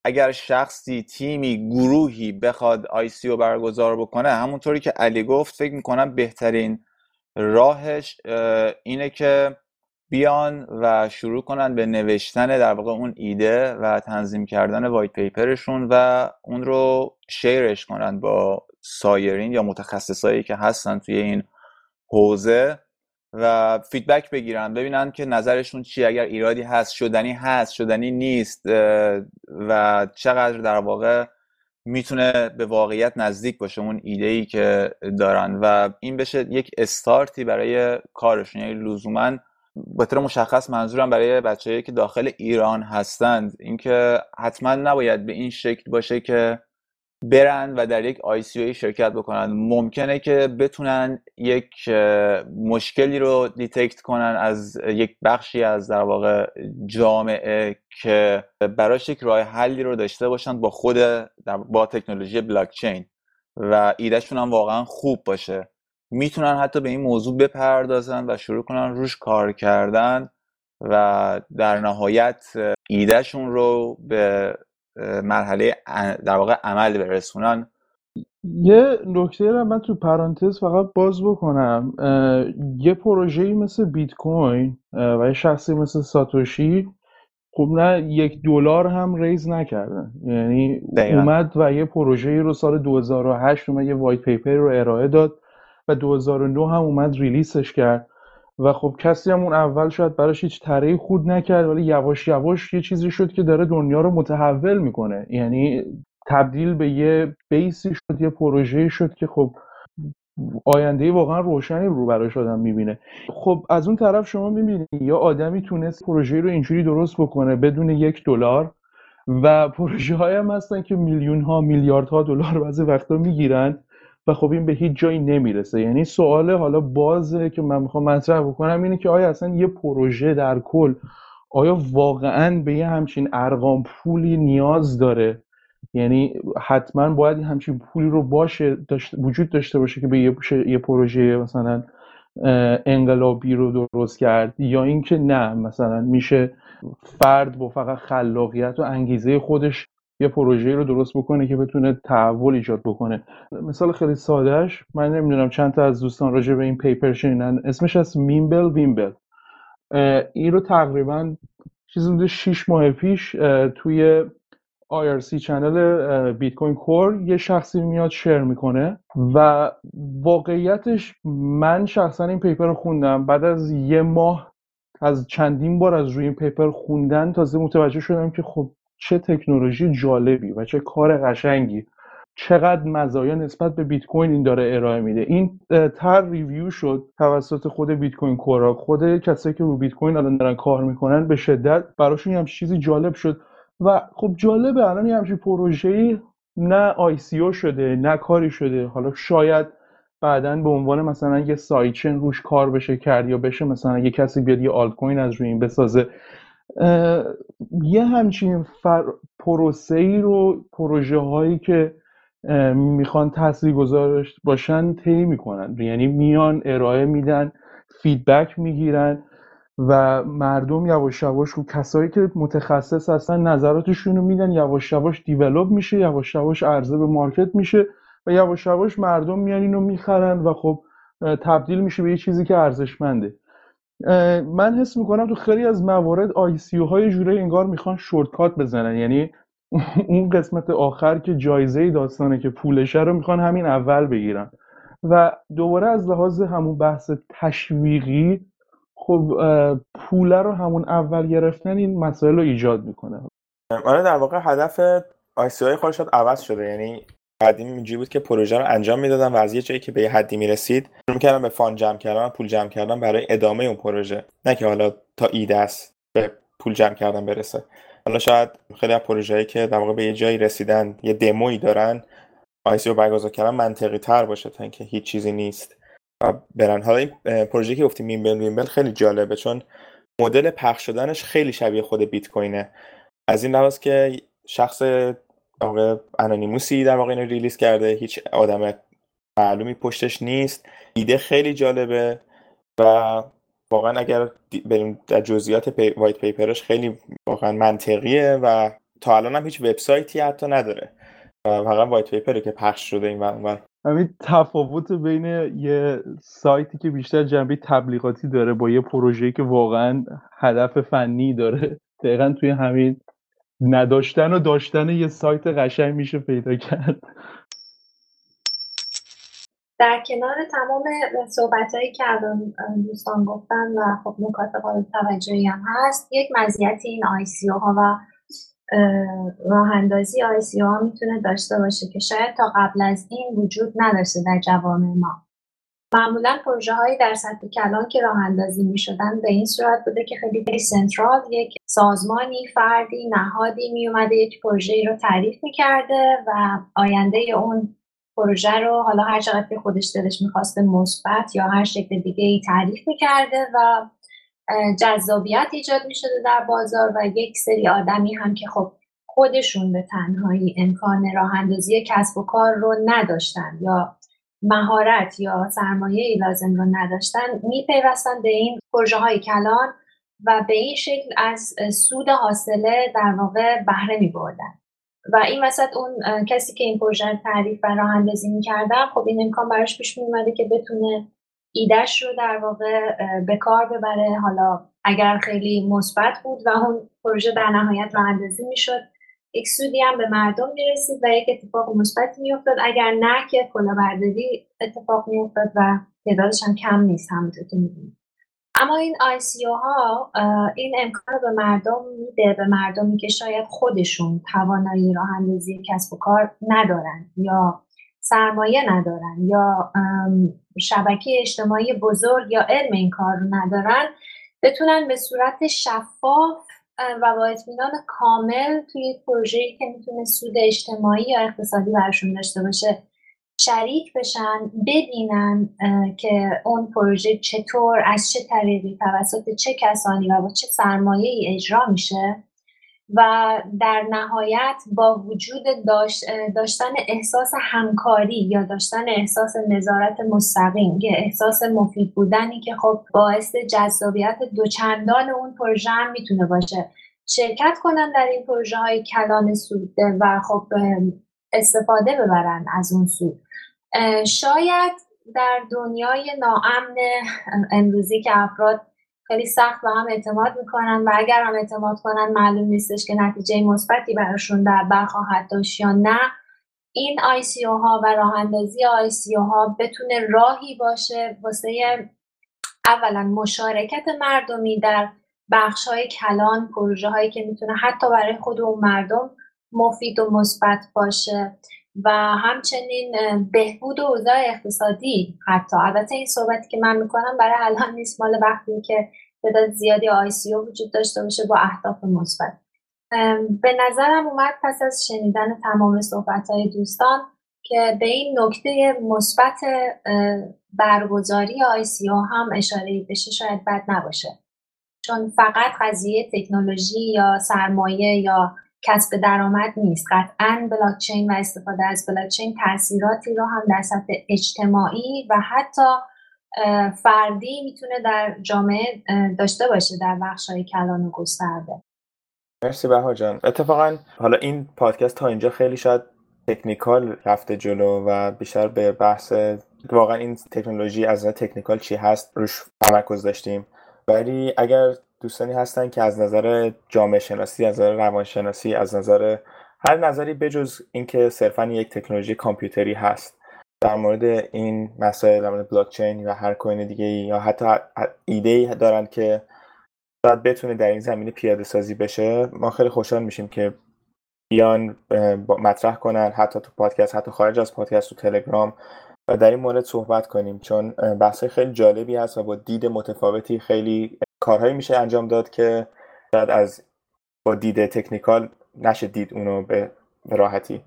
اگر شخصی تیمی گروهی بخواد ICO برگزار بکنه همونطوری که علی گفت فکر می‌کنم بهترین راهش اینه که بیان و شروع کنن به نوشتن در واقع اون ایده و تنظیم کردن white paper شون و اون رو شیرش کنن با سایرین یا متخصصایی که هستن توی این حوزه. و feedback بگیرن ببینن که نظرشون چی اگر ایرادی هست شدنی هست شدنی نیست و چقدر در واقع می‌تونه به واقعیت نزدیک باشه اون ایده ای که دارن. و این بشه یک استارتی برای کارشون. یعنی لزوما به طور مشخص منظورم برای بچههایی که داخل ایران هستند اینکه حتما نباید به این شکل باشه که برن و در یک ICO شرکت بکنن. ممکنه که بتونن یک مشکلی رو detect کنن از یک بخشی از در واقع جامعه که براش یک راه حلی رو داشته باشن با خود با تکنولوژی بلاکچین و ایدهشون هم واقعا خوب باشه. می‌تونن حتی به این موضوع بپردازن و شروع کنن روش کار کردن و در نهایت ایدهشون رو به مرحله در واقع عمل برسونن. یه نکته رو من تو پرانتز فقط باز بکنم. یه پروژه‌ای مثل بیت کوین و یه شخصی مثل ساتوشی خب نه یک دلار هم ریز نکردن. یعنی اومد و یه پروژه‌ای رو سال 2008 اومد یه وایت پیپر رو ارائه داد و 2009 هم اومد ریلیسش کرد. و خب کسی هم اون اول شاید براش هیچ طرحی خود نکرد ولی یواش یواش یه چیزی شد که داره دنیا رو متحول می‌کنه. یعنی تبدیل به یه بیسی شد یه پروژه شد که خب آینده واقعا روشنی رو براش آدم می‌بینه. خب از اون طرف شما می‌بینید یا آدمی تونست پروژه رو اینجوری درست بکنه بدون یک دلار و پروژه های هم هستن که میلیون ها میلیارد ها دلار بعضی وقتا می‌گیرن. و خب این به هیچ جایی نمی‌رسه. یعنی سوال حالا بازه که من می‌خوام مطرح بکنم اینه که آیا اصلا یه پروژه در کل آیا واقعا به یه همچین ارقام پولی نیاز داره؟ یعنی حتما باید همچین پولی رو باشه وجود داشته باشه که به یه, یه پروژه مثلا انقلابی رو درست کرد یا اینکه نه مثلا میشه فرد با فقط خلاقیت و انگیزه خودش یه پروژه رو درست بکنه که بتونه تحول ایجاد بکنه. مثال خیلی سادهش من نمی‌دونم چند تا از دوستان راجع به این پیپر شنیدن. اسمش از میمبل ویمبل. این رو تقریبا چیزی بوده 6 ماه پیش توی IRC channel Bitcoin Core یه شخصی میاد share می‌کنه و واقعیتش من شخصا این paper رو خوندم. بعد از یه ماه از چندین بار از روی این paper خوندن تازه متوجه شدم که خب چه تکنولوژی جالبی و چه کار قشنگی. چقدر مزایا نسبت به بیت کوین این داره ارائه میده. این تر ریویو شد توسط خود Bitcoin Core ا خود کسایی که رو بیت کوین الان دارن کار می‌کنن به شدت براشون هم چیزی جالب شد. و خب جالبه الان یه همچین پروژه‌ای نه ICO شده نه کاری شده. حالا شاید بعدا به عنوان مثلا یه sidechain روش کار بشه کرد یا بشه مثلا یه کسی بیاد یه آلت کوین از روی این بسازه. یه همچین فر... پروسه ای رو پروژه هایی که می‌خوان تاثیر گذارش باشن طی می‌کنن. یعنی میان ارائه میدن feedback می‌گیرن و مردم یواش یواش رو کسایی که متخصص هستن نظراتشون رو میدن. یواش یواش دیولوب میشه یواش یواش عرضه به مارکت میشه و یواش یواش مردم میان اینو می‌خرن و خب تبدیل میشه به یه چیزی که ارزشمنده. من حس می‌کنم تو خیلی از موارد آی سی های جوره انگار می‌خوان شورتکات بزنن. یعنی *laughs* اون قسمت آخر که جایزه داستانه که پولشه رو می‌خوان همین اول بگیرن. و دوباره از لحاظ همون بحث تشویقی خب پوله رو همون اول گرفتن این مسائل رو ایجاد می‌کنه. آره در واقع هدف آی سی های خودش عوض شده. یعنی قدیم اینجوری بود که پروژه رو انجام می‌دادن و از یه جایی که به یه حدی می‌رسید شروع می‌کردن به فان جمع کردن پول جمع کردن برای ادامه اون پروژه. نه که حالا تا ایده است به پول جمع کردن برسه. حالا شاید خیلی از پروژه‌ای که در واقع به یه جایی رسیدن یه دمویی دارن ICO برگزار کردن منطقی تر باشه تا اینکه هیچ چیزی نیست. و برن. حالا این پروژه که گفتی Mimblewimble خیلی جالبه چون مدل پخش شدنش خیلی شبیه خود بیت کوینه. از این لحاظ که شخص آقا anonymous ی در واقع اینو release کرده. هیچ آدم معلومی پشتش نیست. ایده خیلی جالبه و واقعا اگر بریم در جزئیات پی... white paper ش خیلی واقعا منطقیه و تا الان هم هیچ وبسایتی حتی نداره. فقط وایت پیپره که پخش شده این و همین تفاوت بین یه سایتی که بیشتر جنبه تبلیغاتی داره با یه پروژه‌ای که واقعا هدف فنی داره. دقیقا توی همین نداشتن و داشتن یه سایت قشنگ میشه پیدا کرد. در کنار تمام صحبت هایی که الان دوستان گفتن و خب نکات قابل توجهی هم هست یک مزیت این آی ها و راه اندازی آی ها می‌تونه داشته باشه که شاید تا قبل از این وجود نداشته در جوامع ما. معمولا پروژه هایی در سطح کلان که راه اندازی می شدن به این صورت بوده که خیلی خیلی سنترال یک سازمانی فردی نهادی می اومده یک پروژه رو تعریف می کرده و آینده اون پروژه رو حالا هر چقدر که خودش دلش می‌خواسته مثبت یا هر شکل دیگه ای تعریف می‌کرده و جذابیت ایجاد می‌شده در بازار و یک سری آدمی هم که خب خودشون به تنهایی امکان راه اندازی کسب و کار رو نداشتن یا مهارت یا سرمایه لازم رو نداشتن میپیوستن به این پروژه های کلان و به این شکل از سود حاصله در واقع بهره می بردن. و این وسط اون کسی که این پروژه تعریف و راه اندازی می‌کردم خب این امکان براش پیش میومده که بتونه ایدهش رو در واقع به کار ببره حالا اگر خیلی مثبت بود و اون پروژه در نهایت راه اندازی می‌شد یک سودی هم به مردم می‌رسید و یک اتفاق مثبتی میافتاد. اگر نه که کلاهبرداری اتفاق میافتاد و تعدادش هم کم نیست همونطور که می‌دونید اما این آیسیو ها این امکان به مردم میده به مردمی که شاید خودشون توانایی راه اندازی کسب و کار ندارن یا سرمایه ندارن یا شبکه اجتماعی بزرگ یا علم این کار رو ندارن بتونن به صورت شفاف و با اطمینان کامل توی یک پروژه‌ای که می‌تونه سود اجتماعی یا اقتصادی برشون داشته باشه شریک بشن ببینن که اون پروژه چطور از چه طریقی توسط چه کسانی و با چه سرمایه ای اجرا میشه. و در نهایت با وجود داشتن احساس همکاری یا داشتن احساس نظارت مستقیم که احساس مفید بودنی که خب باعث جذابیت دوچندان اون پروژه هم می‌تونه باشه. شرکت کنن در این پروژه های کلان سوده و خب استفاده ببرن از اون سود. شاید در دنیای ناامن امروزی که افراد خیلی سخت به هم اعتماد می‌کنن و اگر هم اعتماد کنن معلوم نیستش که نتیجه مثبتی براشون در بر خواهد داشت یا نه. این آی ها و راه اندازی آی ها بتونه راهی باشه واسه اولا مشارکت مردمی در بخش های کلان پروژه هایی که می‌تونه حتی برای خود اون مردم مفید و مثبت باشه. و همچنین بهبود اوضاع اقتصادی حتی. البته این صحبتی که من می‌کنم برای الان نیست. مال وقتی که تعداد زیادی آی وجود داشته باشه با اهداف مثبت. به نظرم اومد پس از شنیدن تمام صحبت های دوستان که به این نکته مثبت برگزاری آی هم اشاره بشه شاید بد نباشه. چون فقط قضیه تکنولوژی یا سرمایه یا کسب درآمد نیست. قطعا بلاکچین و استفاده از بلاکچین تاثیراتی رو هم در سطح اجتماعی و حتی فردی می‌تونه در جامعه داشته باشه در بخش های کلان و گسترده. مرسی بها جان. اتفاقا حالا این پادکست تا اینجا خیلی شاید تکنیکال رفته جلو و بیشتر به بحث واقعا این تکنولوژی از تکنیکال چی هست روش تمرکز داشتیم. ولی اگر دوستانی هستن که از نظر جامعه شناسی از نظر روانشناسی از نظر هر نظری بجز اینکه صرفا یک تکنولوژی کامپیوتری هست. در مورد این مسائل در مورد بلاک چین و هر کوین دیگه یا حتی ایده ای دارن که شاید بتونه در این زمینه پیاده سازی بشه ما خیلی خوشحال میشیم که بیان مطرح کنن حتی تو پادکست حتی خارج از پادکست تو تلگرام و در این مورد صحبت کنیم. چون بحث خیلی جالبی هست و با دید متفاوتی خیلی کارهایی میشه انجام داد که شاید از با دید تکنیکال نشه دید اونو به راحتی.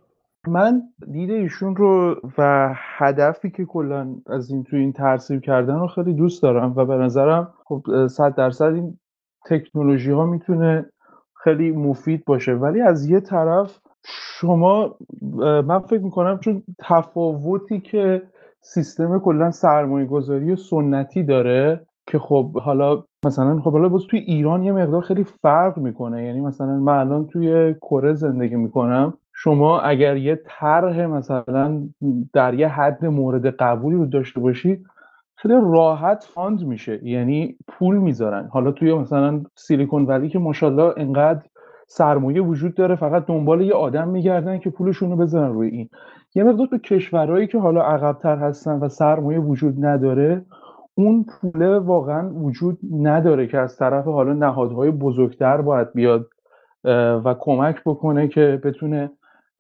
من دید ایشون رو و هدفی که کلا از این تو این ترسیب کردن رو خیلی دوست دارم و به نظرم خب صد درصد این تکنولوژی ها می‌تونه خیلی مفید باشه. ولی از یه طرف شما من فکر می‌کنم چون تفاوتی که سیستم کلا سرمایه گذاری سنتی داره که خب حالا مثلا خب حالا باز توی ایران یه مقدار خیلی فرق می‌کنه. یعنی مثلا من الان توی کره زندگی می‌کنم. شما اگر یه طرح مثلا در یه حد مورد قبولی رو داشته باشی خیلی راحت فاند میشه. یعنی پول می‌ذارن. حالا توی مثلا سیلیکون ولی که ماشاءالله انقدر سرمایه وجود داره فقط دنبال یه آدم میگردن که پولشون رو بزنن روی این. یه مقدار تو کشورهایی که حالا عقبتر هستن و سرمایه وجود نداره اون پوله واقعا وجود نداره که از طرف حالا نهادهای بزرگتر باید بیاد و کمک بکنه که بتونه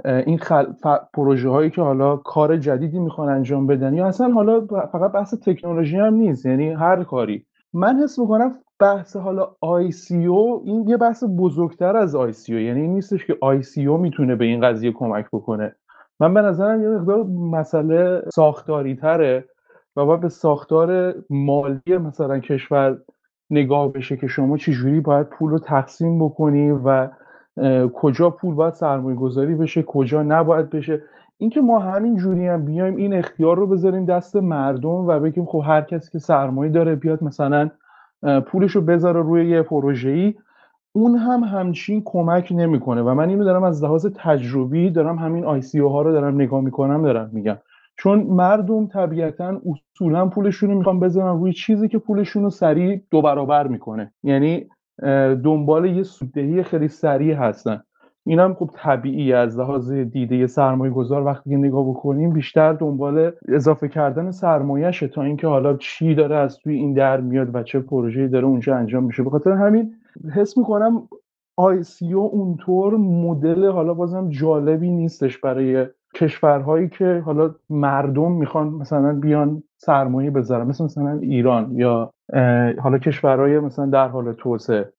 این خل... پروژه هایی که حالا کار جدیدی می‌خوان انجام بدن یا اصلا حالا فقط بحث تکنولوژی هم نیست یعنی هر کاری. من حس می‌کنم بحث حالا او این یه بحث بزرگتر از او یعنی این نیستش که او می‌تونه به این قضیه کمک بکنه. من به نظرم یه مقدار مسئله ساختاری تره و باید به ساختار مالی مثلا کشور نگاه بشه که شما چجوری باید پول رو تقسیم بکنی و کجا پول باید سرمایه گذاری بشه کجا نباید بشه. اینکه ما همین جوری هم بیایم این اختیار رو بذاریم دست مردم و بگیم خب هر کسی که سرمایه داره بیاد مثلا پولش رو بذاره روی یه پروژه ای اون هم همچین کمک نمی‌کنه. و من اینو دارم از لحاظ تجربی دارم همین آی ها رو دارم نگاه می‌کنم دارم میگم. چون مردم طبیعتا اصولا پولشون رو می‌خوان بذارن روی چیزی که پولشون رو سریع دو برابر می‌کنه. یعنی دنبال یه سوددهی خیلی سریع هستن. این هم خب طبیعی از لحاظ دیده سرمایه گذار وقتی نگاه بکنیم بیشتر دنبال اضافه کردن سرمایهشه تا اینکه حالا چی داره از توی این در میاد و چه پروژه‌ای داره اونجا انجام میشه. به خاطر همین حس می‌کنم آی سی او اونطور مدل حالا بازم جالبی نیستش برای کشورهایی که حالا مردم می‌خوان مثلا بیان سرمایه بذارن مثل مثلا ایران یا حالا کشورهای مثلا در حال توسعه.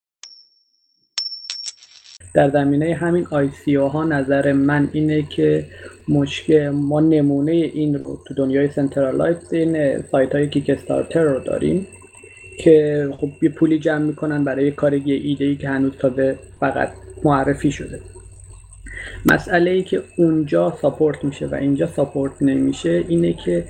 در زمینه همین ICO ها نظر من اینه که مشکل ما نمونه این رو تو دنیای centralize این سایت های Kickstarter رو داریم که خب یه پولی جمع می‌کنن برای کار یه ایده ای که هنوز تازه فقط معرفی شده. مسئله ای که اونجا support میشه و اینجا support نمیشه اینه که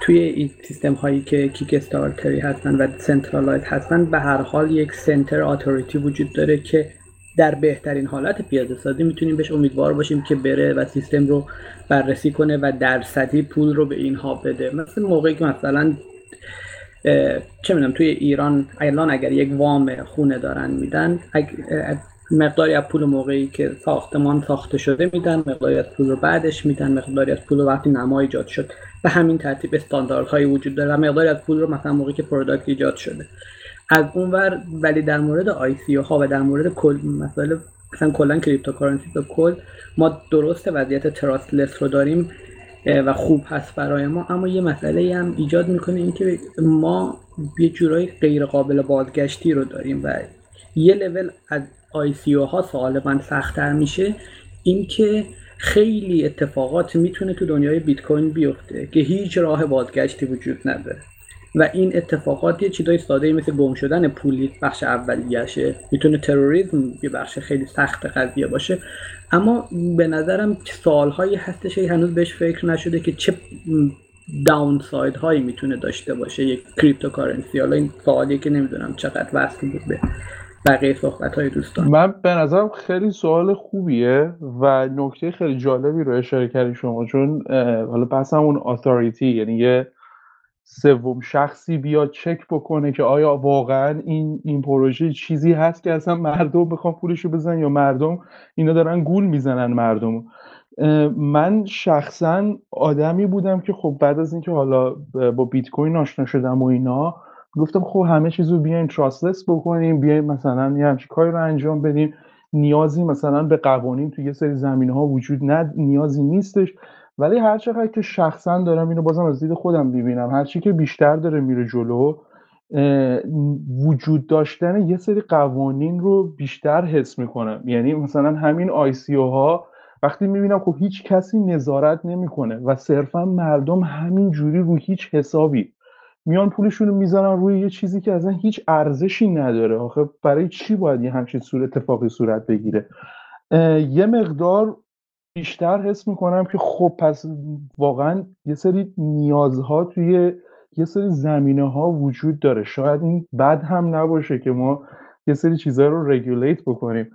توی این سیستم هایی که Kickstarter ی هستن و centralize هستن به هر حال یک central authority وجود داره که در بهترین حالت پیاده سازی می‌تونیم بهش امیدوار باشیم که بره و سیستم رو بررسی کنه و درصدی پول رو به اینها بده. مثل موقعی که مثلا چه می‌دونم توی ایران الان اگر یک وام خونه دارن میدن مقداری از پول موقعی که ساختمان ساخته شده میدن مقداری از پول رو بعدش میدن مقداری از پول رو وقتی نما ایجاد شد. به همین ترتیب استانداردهایی وجود داره و مقداری از پول رو مثلا موقعی که product ایجاد شده. از اونور ولی در مورد ICO ها و در مورد کل مسائل مثلا کلا cryptocurrency به کل ما درست وضعیت trustless رو داریم و خوب هست برای ما. اما یه مسئله هم ایجاد می‌کنه اینکه ما یه جورایی غیر قابل بازگشتی رو داریم و یه level از اون ها سوال سختتر میشه اینکه خیلی اتفاقات می‌تونه تو دنیای بیت کوین بیفته که هیچ راه بازگشتی وجود نداره. و این اتفاقات یه چیزای ساده مثل گم شدن پولی بخش اولیشه می‌تونه تروریسم یه بخش خیلی سخت قضیه باشه. اما به نظرم سوالهایی هستش هنوز بهش فکر نشده که چه downside هایی می‌تونه داشته باشه. یک cryptocurrency حالا این سوالیه که نمی‌دونم چقدر وصل بود به بقیه صحبت های دوستان. من به نظرم خیلی سوال خوبیه و نکته خیلی جالبی رو اشاره کردی شما چون حالا بحث اون اتوریتی یعنی یه سوم شخصی بیاد چک بکنه که آیا واقعا این این پروژه چیزی هست که اصلا مردم بخوان پولشو بزنن یا مردم اینا دارن گول می‌زنن مردم من شخصا آدمی بودم که خب بعد از اینکه حالا با بیت کوین آشنا شدم و اینا گفتم خب همه چیز رو بیاین تراستلس بکنیم بیاین مثلا یه همچین کاری رو انجام بدیم. نیازی مثلا به قوانین تو یه سری زمینه ها وجود ند نیازی نیستش. ولی هر چقدر که شخصا دارم اینو بازم از دید خودم ببینم هر چی که بیشتر داره میره جلو وجود داشتن یه سری قوانین رو بیشتر حس می‌کنم. یعنی مثلا همین آی ها وقتی می‌بینم خب هیچ کسی نظارت نمی‌کنه و صرفا مردم همین جوری رو هیچ حسابی میان پولشون رو می‌ذارن روی یه چیزی که اصلا هیچ ارزشی نداره. آخه برای چی باید یه همچین صورت اتفاقی صورت بگیره؟ یه مقدار بیشتر حس می‌کنم که خب پس واقعا یه سری نیازها توی یه سری زمینه ها وجود داره. شاید این بد هم نباشه که ما یه سری چیزها رو رگولیت بکنیم.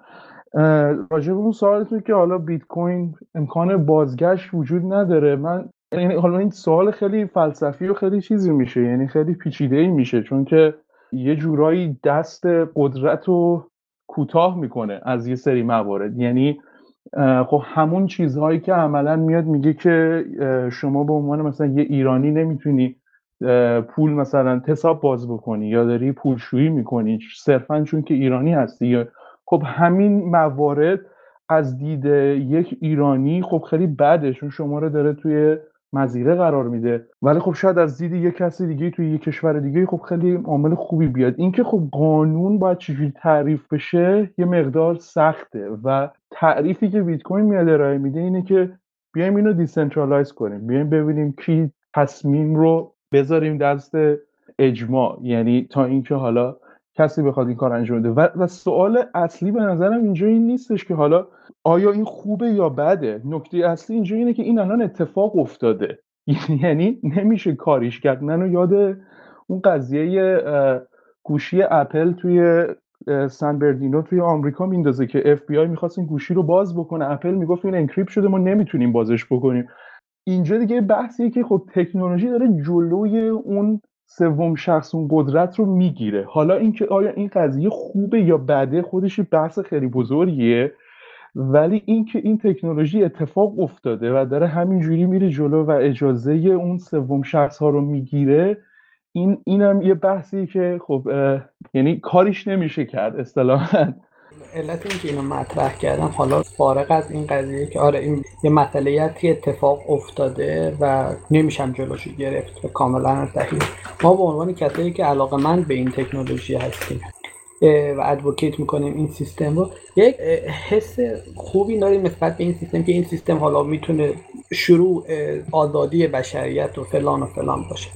راجع به اون سوالتون که حالا بیت کوین امکان بازگشت وجود نداره من حالا این سوال خیلی فلسفی و خیلی چیزی میشه یعنی خیلی پیچیده ای میشه چون که یه جورایی دست قدرت رو کوتاه می‌کنه از یه سری موارد. یعنی خب همون چیزهایی که عملا میاد میگه که شما به عنوان مثلا یه ایرانی نمی‌تونی پول مثلا حساب باز بکنی یا داری پولشویی می‌کنی صرفا چون که ایرانی هستی. خب همین موارد از دید یک ایرانی خب خیلی بده چون شما رو داره توی مزیره قرار میده. ولی خب شاید از دید یک کسی دیگه توی یک کشور دیگه خب خیلی عامل خوبی بیاد. اینکه خب قانون باید چجوری تعریف بشه یه مقدار سخته و تعریفی که بیت کوین میاد ارائه میده اینه که بیایم اینو decentralize کنیم. بیایم ببینیم کی تصمیم رو بذاریم دست اجماع. یعنی تا اینکه حالا کسی بخواد این کار انجام بده. و, و سوال اصلی به نظرم اینجا این نیستش که حالا آیا این خوبه یا بده. نکته اصلی اینجا اینه که این الان اتفاق افتاده. *laughs* یعنی نمیشه کاریش کرد. منو یاد اون قضیه گوشی اپل توی San Bernardino توی آمریکا میندازه که اف بی آی می‌خواست این گوشی رو باز بکنه. اپل می‌گفت این encrypt شده ما نمی‌تونیم بازش بکنیم. اینجا دیگه بحثیه که خب تکنولوژی داره جلوی اون سوم شخص اون قدرت رو می‌گیره. حالا اینکه آیا این قضیه خوبه یا بده خودش بحث خیلی بزرگیه. ولی اینکه این تکنولوژی اتفاق افتاده و داره همینجوری میره جلو و اجازه اون سوم شخص ها رو می‌گیره این اینم یه بحثی که خب یعنی کاریش نمیشه کرد اصطلاحا. علت اینکه اینو مطرح کردم حالا فارغ از این قضیه که آره این یه مسئله اتفاق افتاده و نمیشم جلوشو گرفت و کاملا صحیح ما به عنوان کسایی که علاقه‌مند به این تکنولوژی هستیم و advocate می‌کنیم این سیستم رو یک حس خوبی داریم نسبت به این سیستم که این سیستم حالا می‌تونه شروع آزادی بشریت و فلان و فلان باشه.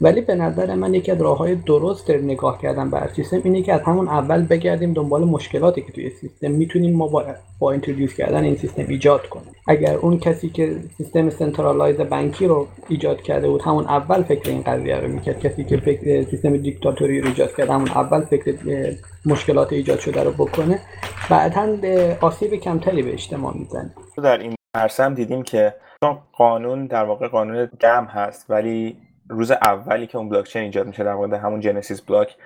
ولی به نظر من یکی از راه های درست نگاه کردن به سیستم اینه که از همون اول بگردیم دنبال مشکلاتی که توی سیستم می‌تونیم ما با, با introduce کردن این سیستم ایجاد کنیم. اگر اون کسی که سیستم centralize بانکی رو ایجاد کرده بود همون اول فکر این قضیه رو می‌کرد. کسی که فکر سیستم دیکتاتوری رو ایجاد کرده همون اول فکر مشکلات ایجاد شده رو بکنه. بعدا آسیب کمتری به اجتماع می‌زنه. در این عرصه دیدیم که قانون در واقع قانون جمع هست ولی روز اولی که اون بلاکچین ایجاد میشه در مورد همون genesis block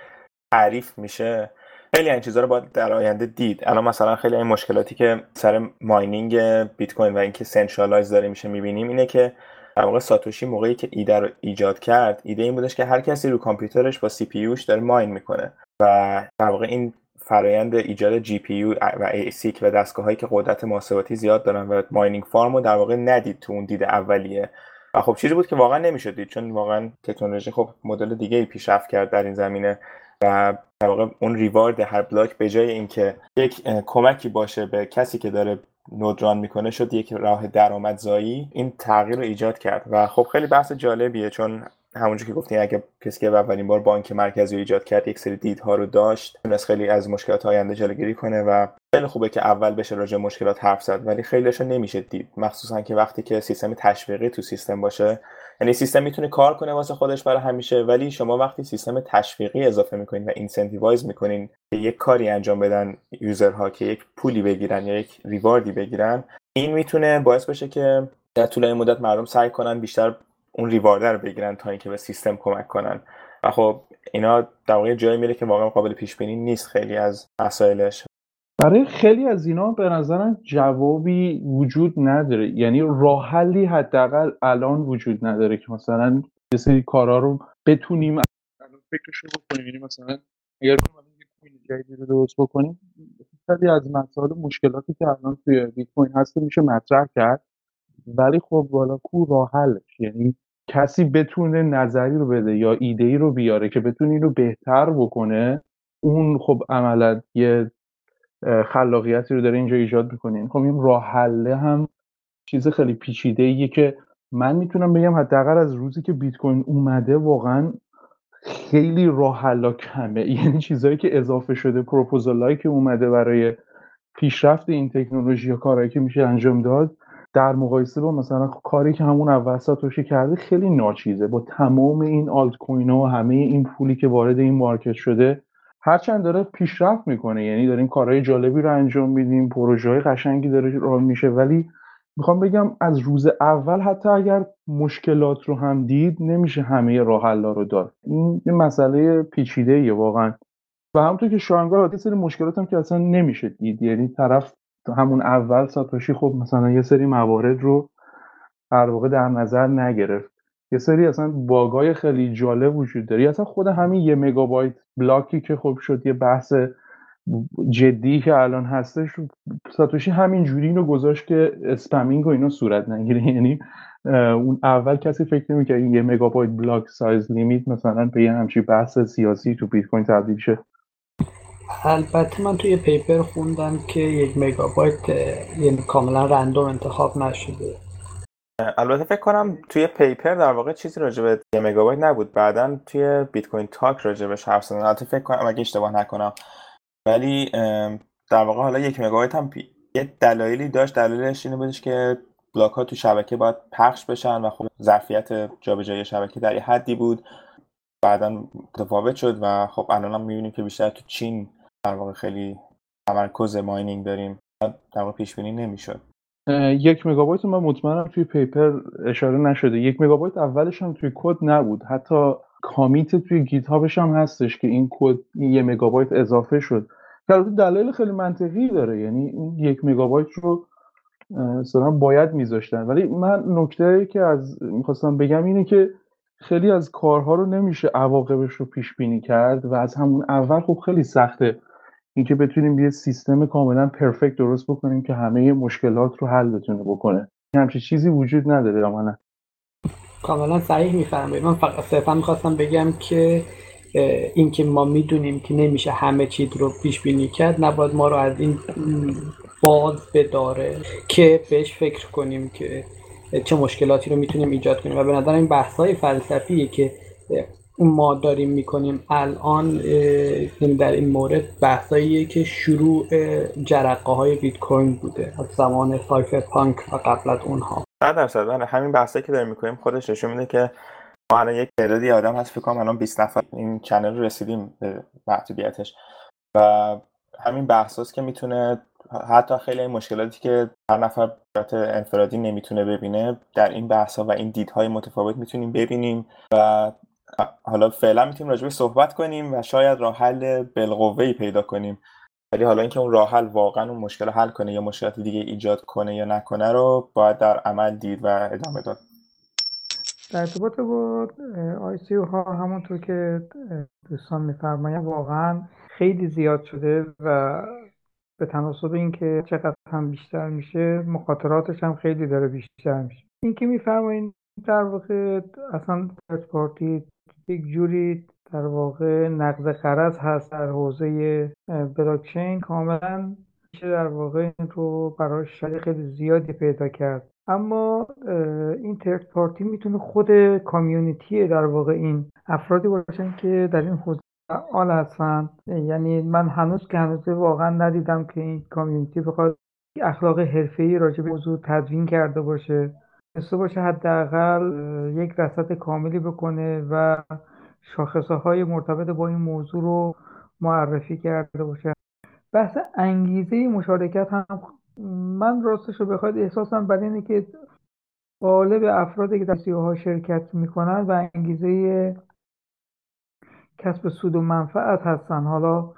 تعریف میشه خیلی این چیزها رو باید در آینده دید. الان مثلا خیلی این مشکلاتی که سر mining بیت کوین و اینکه centralize داره میشه می‌بینیم اینه که در واقع ساتوشی موقعی که ایده رو ایجاد کرد ایده این بودش که هر کسی رو کامپیوترش با CPU ش داره mine می‌کنه و در واقع این فرایند ایجاد GPU و ASIC و دستگاه هایی که قدرت محاسباتی زیاد دارن و mining farm رو در واقع ندید تو اون دید اولیه خب چیزی بود که واقعا نمی‌شد دید چون واقعا تکنولوژی خب مدل دیگه ای پیشرفت کرد در این زمینه و در واقع اون reward هر block به جای اینکه یک کمکی باشه به کسی که داره node run می‌کنه شد یک راه درآمدزایی. این تغییر رو ایجاد کرد و خب خیلی بحث جالبیه چون همونجور که گفتین اگه کسی که اولین بار بانک مرکزی رو ایجاد کرد یک سری دیدها رو داشت تونست خیلی از مشکلات آینده جلوگیری کنه و خیلی خوبه که اول بشه راجع مشکلات حرف زد ولی خیلیشو نمیشه دید. مخصوصا که وقتی که سیستم تشویقی تو سیستم باشه یعنی سیستم می‌تونه کار کنه واسه خودش برای همیشه ولی شما وقتی سیستم تشویقی اضافه می‌کنین و incentivize می‌کنین که یک کاری انجام بدن user ها که یک پولی بگیرن یا یک reward ی بگیرن این می‌تونه باعث بشه که در طول مدت مردم سعی کنن بیشتر اون ریوارده رو بگیرن تا اینکه به سیستم کمک کنن. و خب اینا در واقع جایی میره که واقعا قابل پیش بینی نیست خیلی از مسائلش. برای خیلی از اینا به نظرم جوابی وجود نداره. یعنی راه حلی حداقل الان وجود نداره که مثلا یه سری کارا رو بتونیم الان فکرش رو بکنیم. یعنی مثلا اگر جدیدی رو درست بکنیم خیلی از مسائل مشکلاتی که الان توی بیت کوین هست میشه مطرح کرد. ولی خب بالا کو راه حلش. یعنی کسی بتونه نظری رو بده یا ایده ای رو بیاره که بتونه رو بهتر بکنه اون خب عملا یه خلاقیتی رو داره اینجا ایجاد می‌کنین خب این راه حله هم چیز خیلی پیچیده ایه که من می‌تونم بگم حداقل از روزی که بیت کوین اومده واقعا خیلی راه حلا کمه *laughs* یعنی چیزهایی که اضافه شده پروپوزالایی که اومده برای پیشرفت این تکنولوژی یا کارهایی که میشه انجام داد در مقایسه با مثلا کاری که همون اول ساتوشی کرده خیلی ناچیزه. با تمام این آلت کوین و همه این پولی که وارد این مارکت شده هرچند داره پیشرفت می‌کنه. یعنی داریم کارهای جالبی رو انجام میدیم پروژه های قشنگی داره راه میشه. ولی می‌خوام بگم از روز اول حتی اگر مشکلات رو هم دید نمیشه همه راه رو داد. این یه مسئله پیچیده واقعا. و همونطور که شاهنگار یه سری مشکلات هم که اصلا نمیشه دید. یعنی طرف همون اول ساتوشی خب مثلا یه سری موارد رو در واقع در نظر نگرفت. یه سری اصلا bug ای خیلی جالب وجود داره. اصلا خود همین یه مگابایت block ی که خب شد یه بحث جدی که الان هستش ساتوشی همین جوری اینو گذاشت که spamming و اینا صورت نگیره. *laughs* یعنی اون اول کسی فکر نمی‌کرد این یه مگابایت block size limit مثلا به یه همچی بحث سیاسی تو بیت کوین تبدیل شه. البته من توی paper خوندم که یک مگابایت یعنی کاملا random انتخاب نشده. البته فکر کنم توی paper در واقع چیزی راجع به یه مگابایت نبود. بعدا توی Bitcointalk راجع بهش حرف زدن. البته فکر کنم اگه اشتباه نکنم. ولی در واقع حالا یک مگابایت هم یه دلایلی داشت. دلیلش اینه بودش که block ها تو شبکه باید پخش بشن و خب ظرفیت جابجایی شبکه در یه حدی بود. بعدا متفاوت شد و خب الان هم می‌بینیم که بیشتر تو چین در واقع خیلی تمرکز mining داریم. در واقع پیش بینی نمی‌شد یک مگابایت من مطمئنم توی paper اشاره نشده. یک مگابایت اولش هم توی کد نبود. حتی commit توی Git هم هستش که این کد یه مگابایت اضافه شد. که دلایل خیلی منطقی داره. یعنی این یک مگابایت رو مثلا باید میذاشتن. ولی من نکته که از می‌خواستم بگم اینه که خیلی از کارها رو نمیشه عواقبش رو پیش بینی کرد و از همون اول خب خیلی سخته اینکه بتونیم یه سیستم کاملا پرفکت درست بکنیم که همه مشکلات رو حل بتونه بکنه. همچین چیزی وجود نداره نه کاملا صحیح می‌فهمید من فقط صرفا می‌خواستم بگم که اینکه ما می‌دونیم که نمیشه همه چیز رو پیش بینی کرد نباید ما رو از این باز بداره که بهش فکر کنیم که چه مشکلاتی رو می‌تونیم ایجاد کنیم. و به نظر این بحث های فلسفیه که ما داریم می‌کنیم الان یعنی در این مورد بحثاییه که شروع جرقه های بیت کوین بوده از زمان سایفر پانک و قبل از اونها. در درصد. بله. همین بحثایی که داریم می‌کنیم خودش نشون میده که ما الان یک تعدادی آدم هست فکر کنم الان 20 نفر این چنل رو رسیدیم به محدودیتش. و همین بحثاست که می‌تونه حتی خیلی این مشکلاتی که هر نفر انفرادی نمی‌تونه ببینه در این بحث و این دیدهای متفاوت می‌تونیم ببینیم. و حالا فعلا می‌تونیم راجبه صحبت کنیم و شاید راه حل بالقوه پیدا کنیم. ولی حالا اینکه اون راه حل واقعا اون مشکل حل کنه یا مشکلات دیگه ایجاد کنه یا نکنه رو باید در عمل دید و ادامه داد. در ارتباط با آی سی ها همونطور که دوستان میفرمایند واقعا خیلی زیاد شده و به تناسب اینکه چقدر هم بیشتر میشه مخاطراتش هم خیلی داره بیشتر میشه. این که میفرمایید در واقع اصلا پارتی یک جوری در واقع نقض قرض هست در حوزه بلاکچین کاملا میشه در واقع این رو برای شریک خیلی زیادی پیدا کرد. اما این ترد پارتی می‌تونه خود کامیونیتی در واقع این افرادی باشن که در این حوزه فعال هستن. یعنی من هنوز که هنوز واقعا ندیدم که این کامیونیتی بخواد اخلاق حرفه‌ای راجع به موضوع تدوین کرده باشه. تونسته باشه حداقل یک رصد کاملی بکنه و شاخصه های مرتبط با این موضوع رو معرفی کرده باشه. بحث انگیزه مشارکت هم من راستش رو بخواید احساسم بر اینه که غالب افرادی که در ها شرکت می‌کنن و انگیزه کسب سود و منفعت هستن. حالا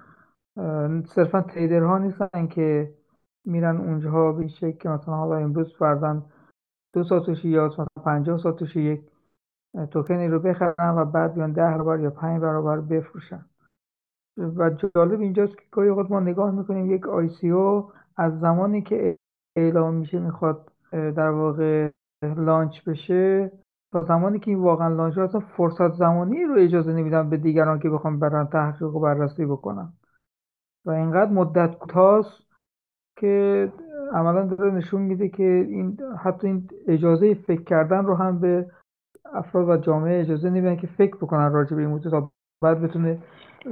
صرفا تریدرها نیستن که میرن اونجا به شکل که مثلا حالا امروز فردن دو ساتوشی یا مثلا پنجاه ساتوشی یک توکنی رو بخرن و بعد بیان ده برابر یا پنج برابر بفروشن. و جالب اینجاست که گاهی اوقات ما نگاه می‌کنیم یک آی سی او از زمانی که اعلام میشه می‌خواد در واقع لانچ بشه تا زمانی که این واقعا لانچ اصلا فرصت زمانی رو اجازه نمیدن به دیگران که بخوام برن تحقیق و بررسی بکنن. و اینقدر مدت کوتاست که عملا داره نشون میده که این حتی این اجازه فکر کردن رو هم به افراد و جامعه اجازه نمیدن که فکر بکنن راجع به این موضوع تا بعد بتونه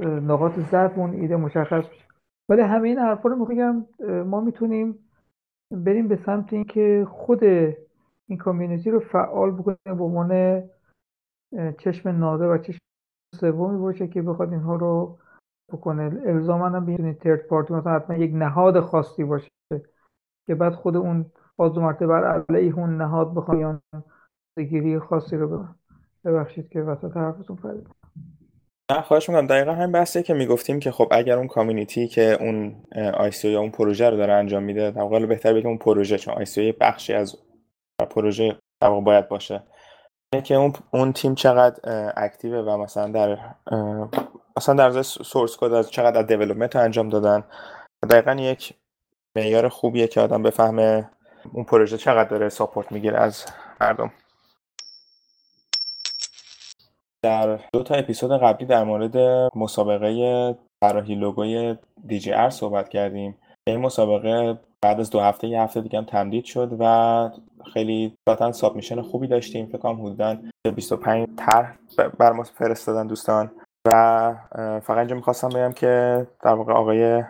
نقاط ضعف اون ایده مشخص بشه. ولی همه این حرفا رو میگم ما می‌تونیم بریم به سمت اینکه خود این کامیونیتی رو فعال بکنیم به عنوان چشم ناظر و چشم سومی باشه که بخواد اینها رو بکنه. الزاما هم ترد پارتی مثلا حتما یک نهاد خاصی باشه. که بعد خود اون باز مرتبه بر علیه اون نهاد بخوان گیری خاصی رو ببن ببخشید که وسط حرفتون پرید. نه خواهش می‌کنم. دقیقا همین بحثه که می‌گفتیم که خب اگر اون کامیونیتی که اون ICO یا اون پروژه رو داره انجام میده در واقع بهتر بگم اون پروژه چون ICO بخشی از پروژه در باید باشه. اینه که اون اون تیم چقدر active ه و مثلا در مثلا در source code از چقدر از development انجام دادن. دقیقا یک معیار خوبیه که آدم بفهمه اون پروژه چقدر داره support می‌گیره از مردم. در دو تا اپیزود قبلی در مورد مسابقه طراحی لوگوی دی جی ار صحبت کردیم. این مسابقه بعد از دو هفته یه هفته دیگه هم تمدید شد و خیلی ذاتا سابمیشن خوبی داشتیم. فکر کنم حدودا 25 طرح بر ما فرستادن دوستان. و فقط اینجا می‌خواستم بگم که در واقع آقای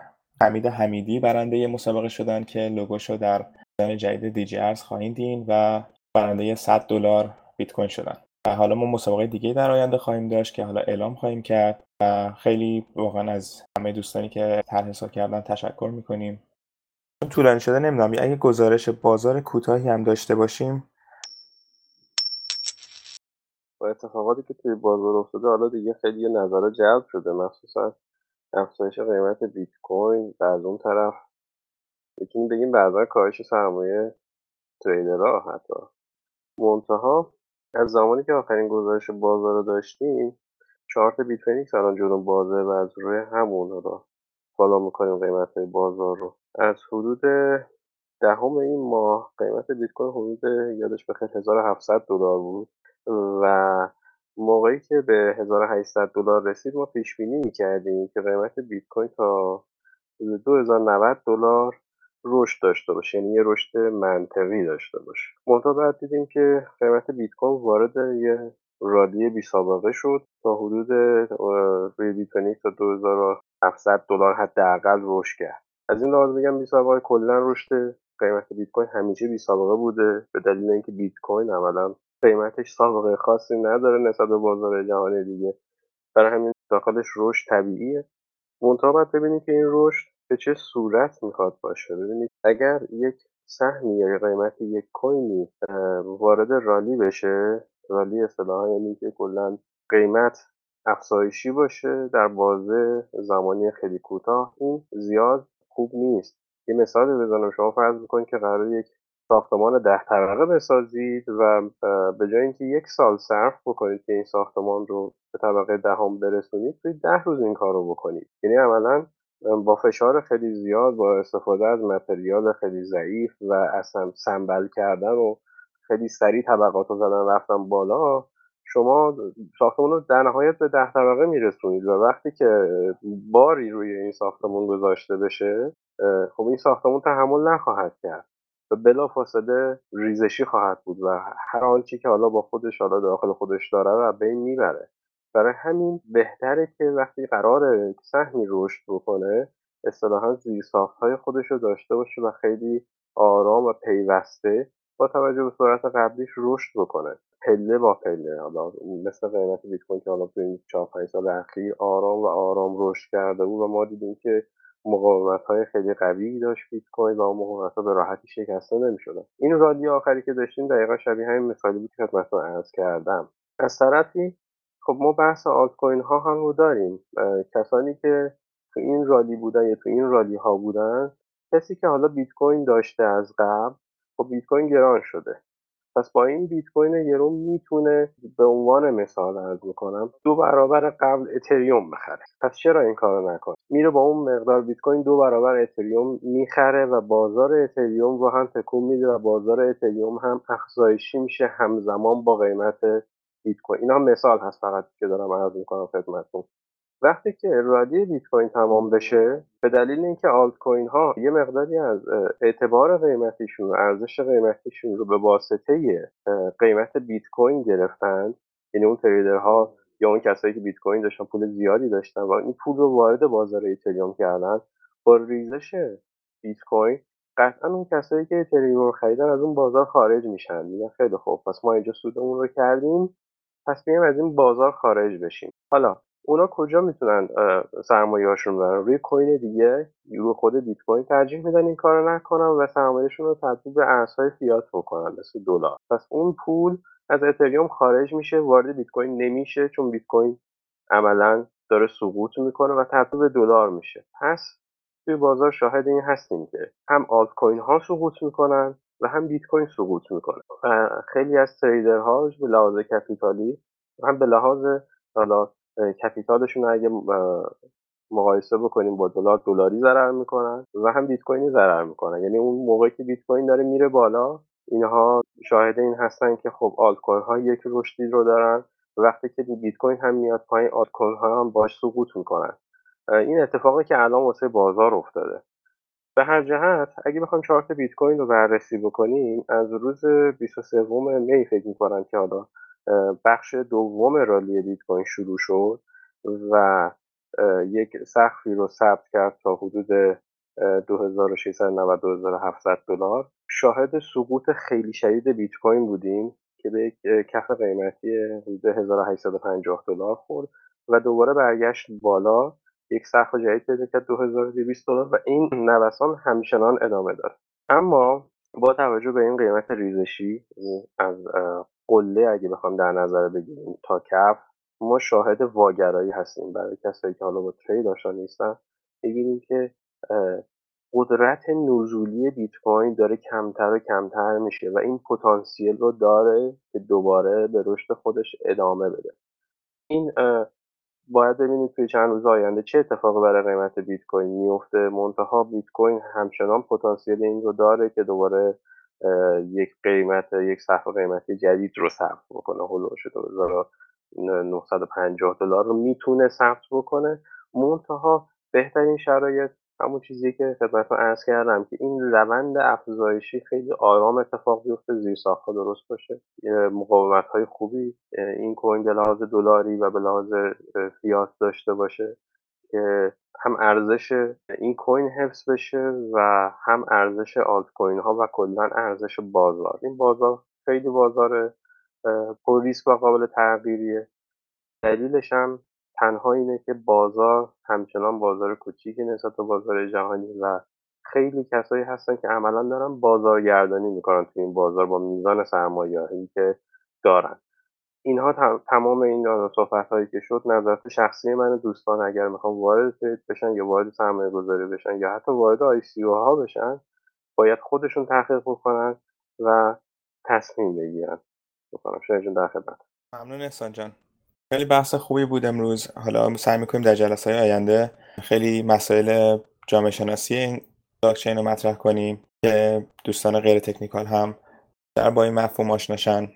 حمید حمیدی برنده مسابقه شدن که لوگوشو در زن جدید دی جی ارز خواهیم دین و برنده 100 دلار بیت کوین شدن. و حالا ما مسابقه دیگه در آینده خواهیم داشت که حالا اعلام خواهیم کرد و خیلی واقعا از همه دوستانی که طرح کردن تشکر می‌کنیم. طولانی شده نمی‌دونم اگه گزارش بازار کوتاهی هم داشته باشیم. با اتفاقاتی که توی بازار افتاده حالا دیگه خیلی نظر جلب شده مخصوصا افزایش قیمت بیت کوین و از اون طرف می‌تونیم بگیم بعضا کاهش سرمایه trader ها حتی. منتها از زمانی که آخرین گزارش بازار رو داشتیم chart Bitfinex الان جلو بازه و از روی همون رو follow می‌کنیم قیمت بازار رو. از حدود دهم این ماه قیمت بیت کوین حدود یادش بخیر 1700 دلار بود و موقعی که به 1800 دلار رسید ما پیش بینی می‌کردیم که قیمت بیت کوین تا 2090 دلار رشد داشته باشه یعنی یه رشد منطقی داشته باشه. منتها بعد دیدیم که قیمت بیت کوین وارد یه رادیه بی سابقه شد تا حدود روی کوین تا 2700 دلار حداقل رشد کرد. از این لحاظ میگم بی سابقه کلا رشد قیمت بیت کوین همیشه بی سابقه بوده به دلیل اینکه بیت کوین عملا قیمتش سابقه خاصی نداره نسبت به بازار جهانی دیگه. برای همین داخلش رشد طبیعیه. منتها باید ببینید که این رشد به چه صورت می‌خواد باشه. ببینید اگر یک سهمی یا قیمت یک کوینی وارد رالی بشه رالی اصطلاحا یعنی که کلا قیمت افزایشی باشه در بازه زمانی خیلی کوتاه این زیاد خوب نیست. یه مثال بزنم شما فرض بکنید که قرار یک ساختمان ده طبقه بسازید و به جای اینکه یک سال صرف بکنید که این ساختمان رو به طبقه دهم برسونید توی ده روز این کار رو بکنید. یعنی عملا با فشار خیلی زیاد با استفاده از متریال خیلی ضعیف و اصلا سنبل کردن و خیلی سریع طبقات رو زدن رفتن بالا شما ساختمون رو در نهایت به ده طبقه میرسونید و وقتی که باری روی این ساختمون گذاشته بشه خب این ساختمون تحمل نخواهد کرد. و بلا فاصله ریزشی خواهد بود و هر آنچه که حالا با خودش حالا داخل خودش داره و بین می‌بره. برای همین بهتره که وقتی قرار سهمی رشد بکنه اصطلاحا های خودش رو داشته باشه و خیلی آرام و پیوسته با توجه به سرعت قبلیش رشد بکنه. پله با پله حالا مثل قیمت بیت کوین که حالا تو این 4 5 سال اخیر آرام و آرام رشد کرده بود و ما دیدیم که مقاومت های خیلی قوی داشت بیت کوین و مقاومت ها به راحتی شکسته نمی‌شدن. این rally آخری که داشتیم دقیقا شبیه همین مثالی بود که خدمتتون عرض کردم. از طرفی خب ما بحث آلت کوین ها هم رو داریم. کسانی که تو این rally بودن یا تو این rally ها بودن کسی که حالا بیت کوین داشته از قبل خب بیت کوین گران شده. پس با این بیت کوین گرون می‌تونه به عنوان مثال عرض می‌کنم دو برابر قبل اتریوم بخره. پس چرا این کارو نکنه میره با اون مقدار بیت کوین دو برابر اتریوم می‌خره و بازار اتریوم رو هم تکون میده و بازار اتریوم هم افزایشی میشه همزمان با قیمت بیت کوین اینا مثال هست فقط که دارم عرض می‌کنم خدمتتون. وقتی که rally بیت کوین تمام بشه به دلیل اینکه آلت کوین ها یه مقداری از اعتبار قیمتیشون و ارزش قیمتیشون رو به واسطه قیمت بیت کوین گرفتن یعنی اون trader ها یا اون کسایی که بیت کوین داشتن پول زیادی داشتن و این پول رو وارد بازار اتریوم کردن با ریزش بیت کوین قطعا اون کسایی که اتریوم رو خریدن از اون بازار خارج میشن. میگن خیلی خوب پس ما اینجا سودمون رو کردیم پس میایم از این بازار خارج بشیم. حالا اونا کجا می‌تونن سرمایه هاشون برن؟ روی کوین دیگه؟ روی خود بیت کوین ترجیح میدن این کارو نکنن و سرمایهشون رو تبدیل به ارزهای فیات بکنن مثل دلار. پس اون پول از اتریوم خارج میشه وارد بیت کوین نمیشه چون بیت کوین عملا داره سقوط می‌کنه و تبدیل به دلار میشه. پس توی بازار شاهد این هستیم که هم آلت کوین ها سقوط می‌کنن و هم بیت کوین سقوط می‌کنه. و خیلی از تریدرها به لحاظ کپیتالی هم به لحاظ حالا کپیتالشون اگه مقایسه بکنیم با دلار دلاری ضرر می‌کنن و هم بیت کوینی ضرر می‌کنن. یعنی اون موقعی که بیت کوین داره میره بالا اینها شاهد این هستن که خب آلت ها یک رشدی رو دارن. وقتی که بیت کوین هم میاد پایین آلت ها هم باش سقوط می‌کنن. این اتفاقی که الان واسه بازار افتاده. به هر جهت اگه بخوایم چارت بیت کوین رو بررسی بکنیم از روز 23 می فکر می‌کنم که حالا بخش دوم رالی بیت کوین شروع شد و یک سقفی رو ثبت کرد تا حدود 2690 2700 دلار. شاهد سقوط خیلی شدید بیت کوین بودیم که به یک کف قیمتی حدود 1850 دلار خورد و دوباره برگشت بالا. یک سقف جدید پیدا کرد 2200 دلار و این نوسان همچنان ادامه داد اما با توجه به این قیمت ریزشی یعنی از قله اگه بخوام در نظر بگیریم تا کف ما شاهد واگرایی هستیم. برای کسایی که حالا با ترید آشنا نیستن می‌بینیم که قدرت نزولی بیت کوین داره کمتر و کمتر میشه و این پتانسیل رو داره که دوباره به رشد خودش ادامه بده. این باید ببینیم توی چند روز آینده چه اتفاقی برای قیمت بیت کوین میفته منتها بیت کوین همچنان پتانسیل این رو داره که دوباره یک قیمت یک سقف قیمتی جدید رو ثبت بکنه. هلوش 950 دلار رو می‌تونه ثبت بکنه. منتها بهترین شرایط همون چیزی که خدمتتون عرض کردم که این روند افزایشی خیلی آرام اتفاق بیفته زیر ساختها درست باشه. مقاومت های خوبی این کوین به لحاظ دلاری و به لحاظ فیات داشته باشه. که هم ارزش این کوین حفظ بشه و هم ارزش آلت کوین ها و کلا ارزش بازار. این بازار خیلی بازار پر ریسک و قابل تغییریه. دلیلش هم تنها اینه که بازار همچنان بازار کوچیکی نسبت به بازار جهانی و خیلی کسایی هستن که عملا دارن بازارگردانی می‌کنن تو این بازار با میزان سرمایه‌ای که دارن. اینها تمام این صحبت هایی که شد نظرات شخصی من دوستان اگر می‌خوام وارد بشن یا وارد سرمایه گذاری بشن یا حتی وارد آی ها بشن باید خودشون تحقیق بکنن و تصمیم بگیرن. بکنم شاید در خدمت. ممنون احسان جان. خیلی بحث خوبی بود امروز. حالا سعی می‌کنیم در جلسه های آینده خیلی مسائل جامعه شناسی این بلاکچین رو مطرح کنیم که دوستان غیر تکنیکال هم در با این مفهوم آشناشن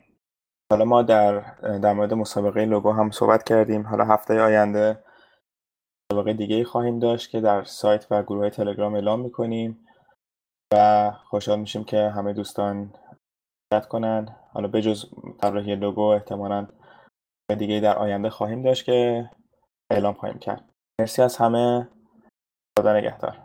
حالا ما در در مورد مسابقه لوگو هم صحبت کردیم. حالا هفته آینده مسابقه دیگه خواهیم داشت که در سایت و گروه تلگرام اعلام می‌کنیم و خوشحال میشیم که همه دوستان شرکت کنن. حالا بجز طراحی لوگو احتمالاً دیگه در آینده خواهیم داشت که اعلام خواهیم کرد. مرسی از همه. خدا نگهدار.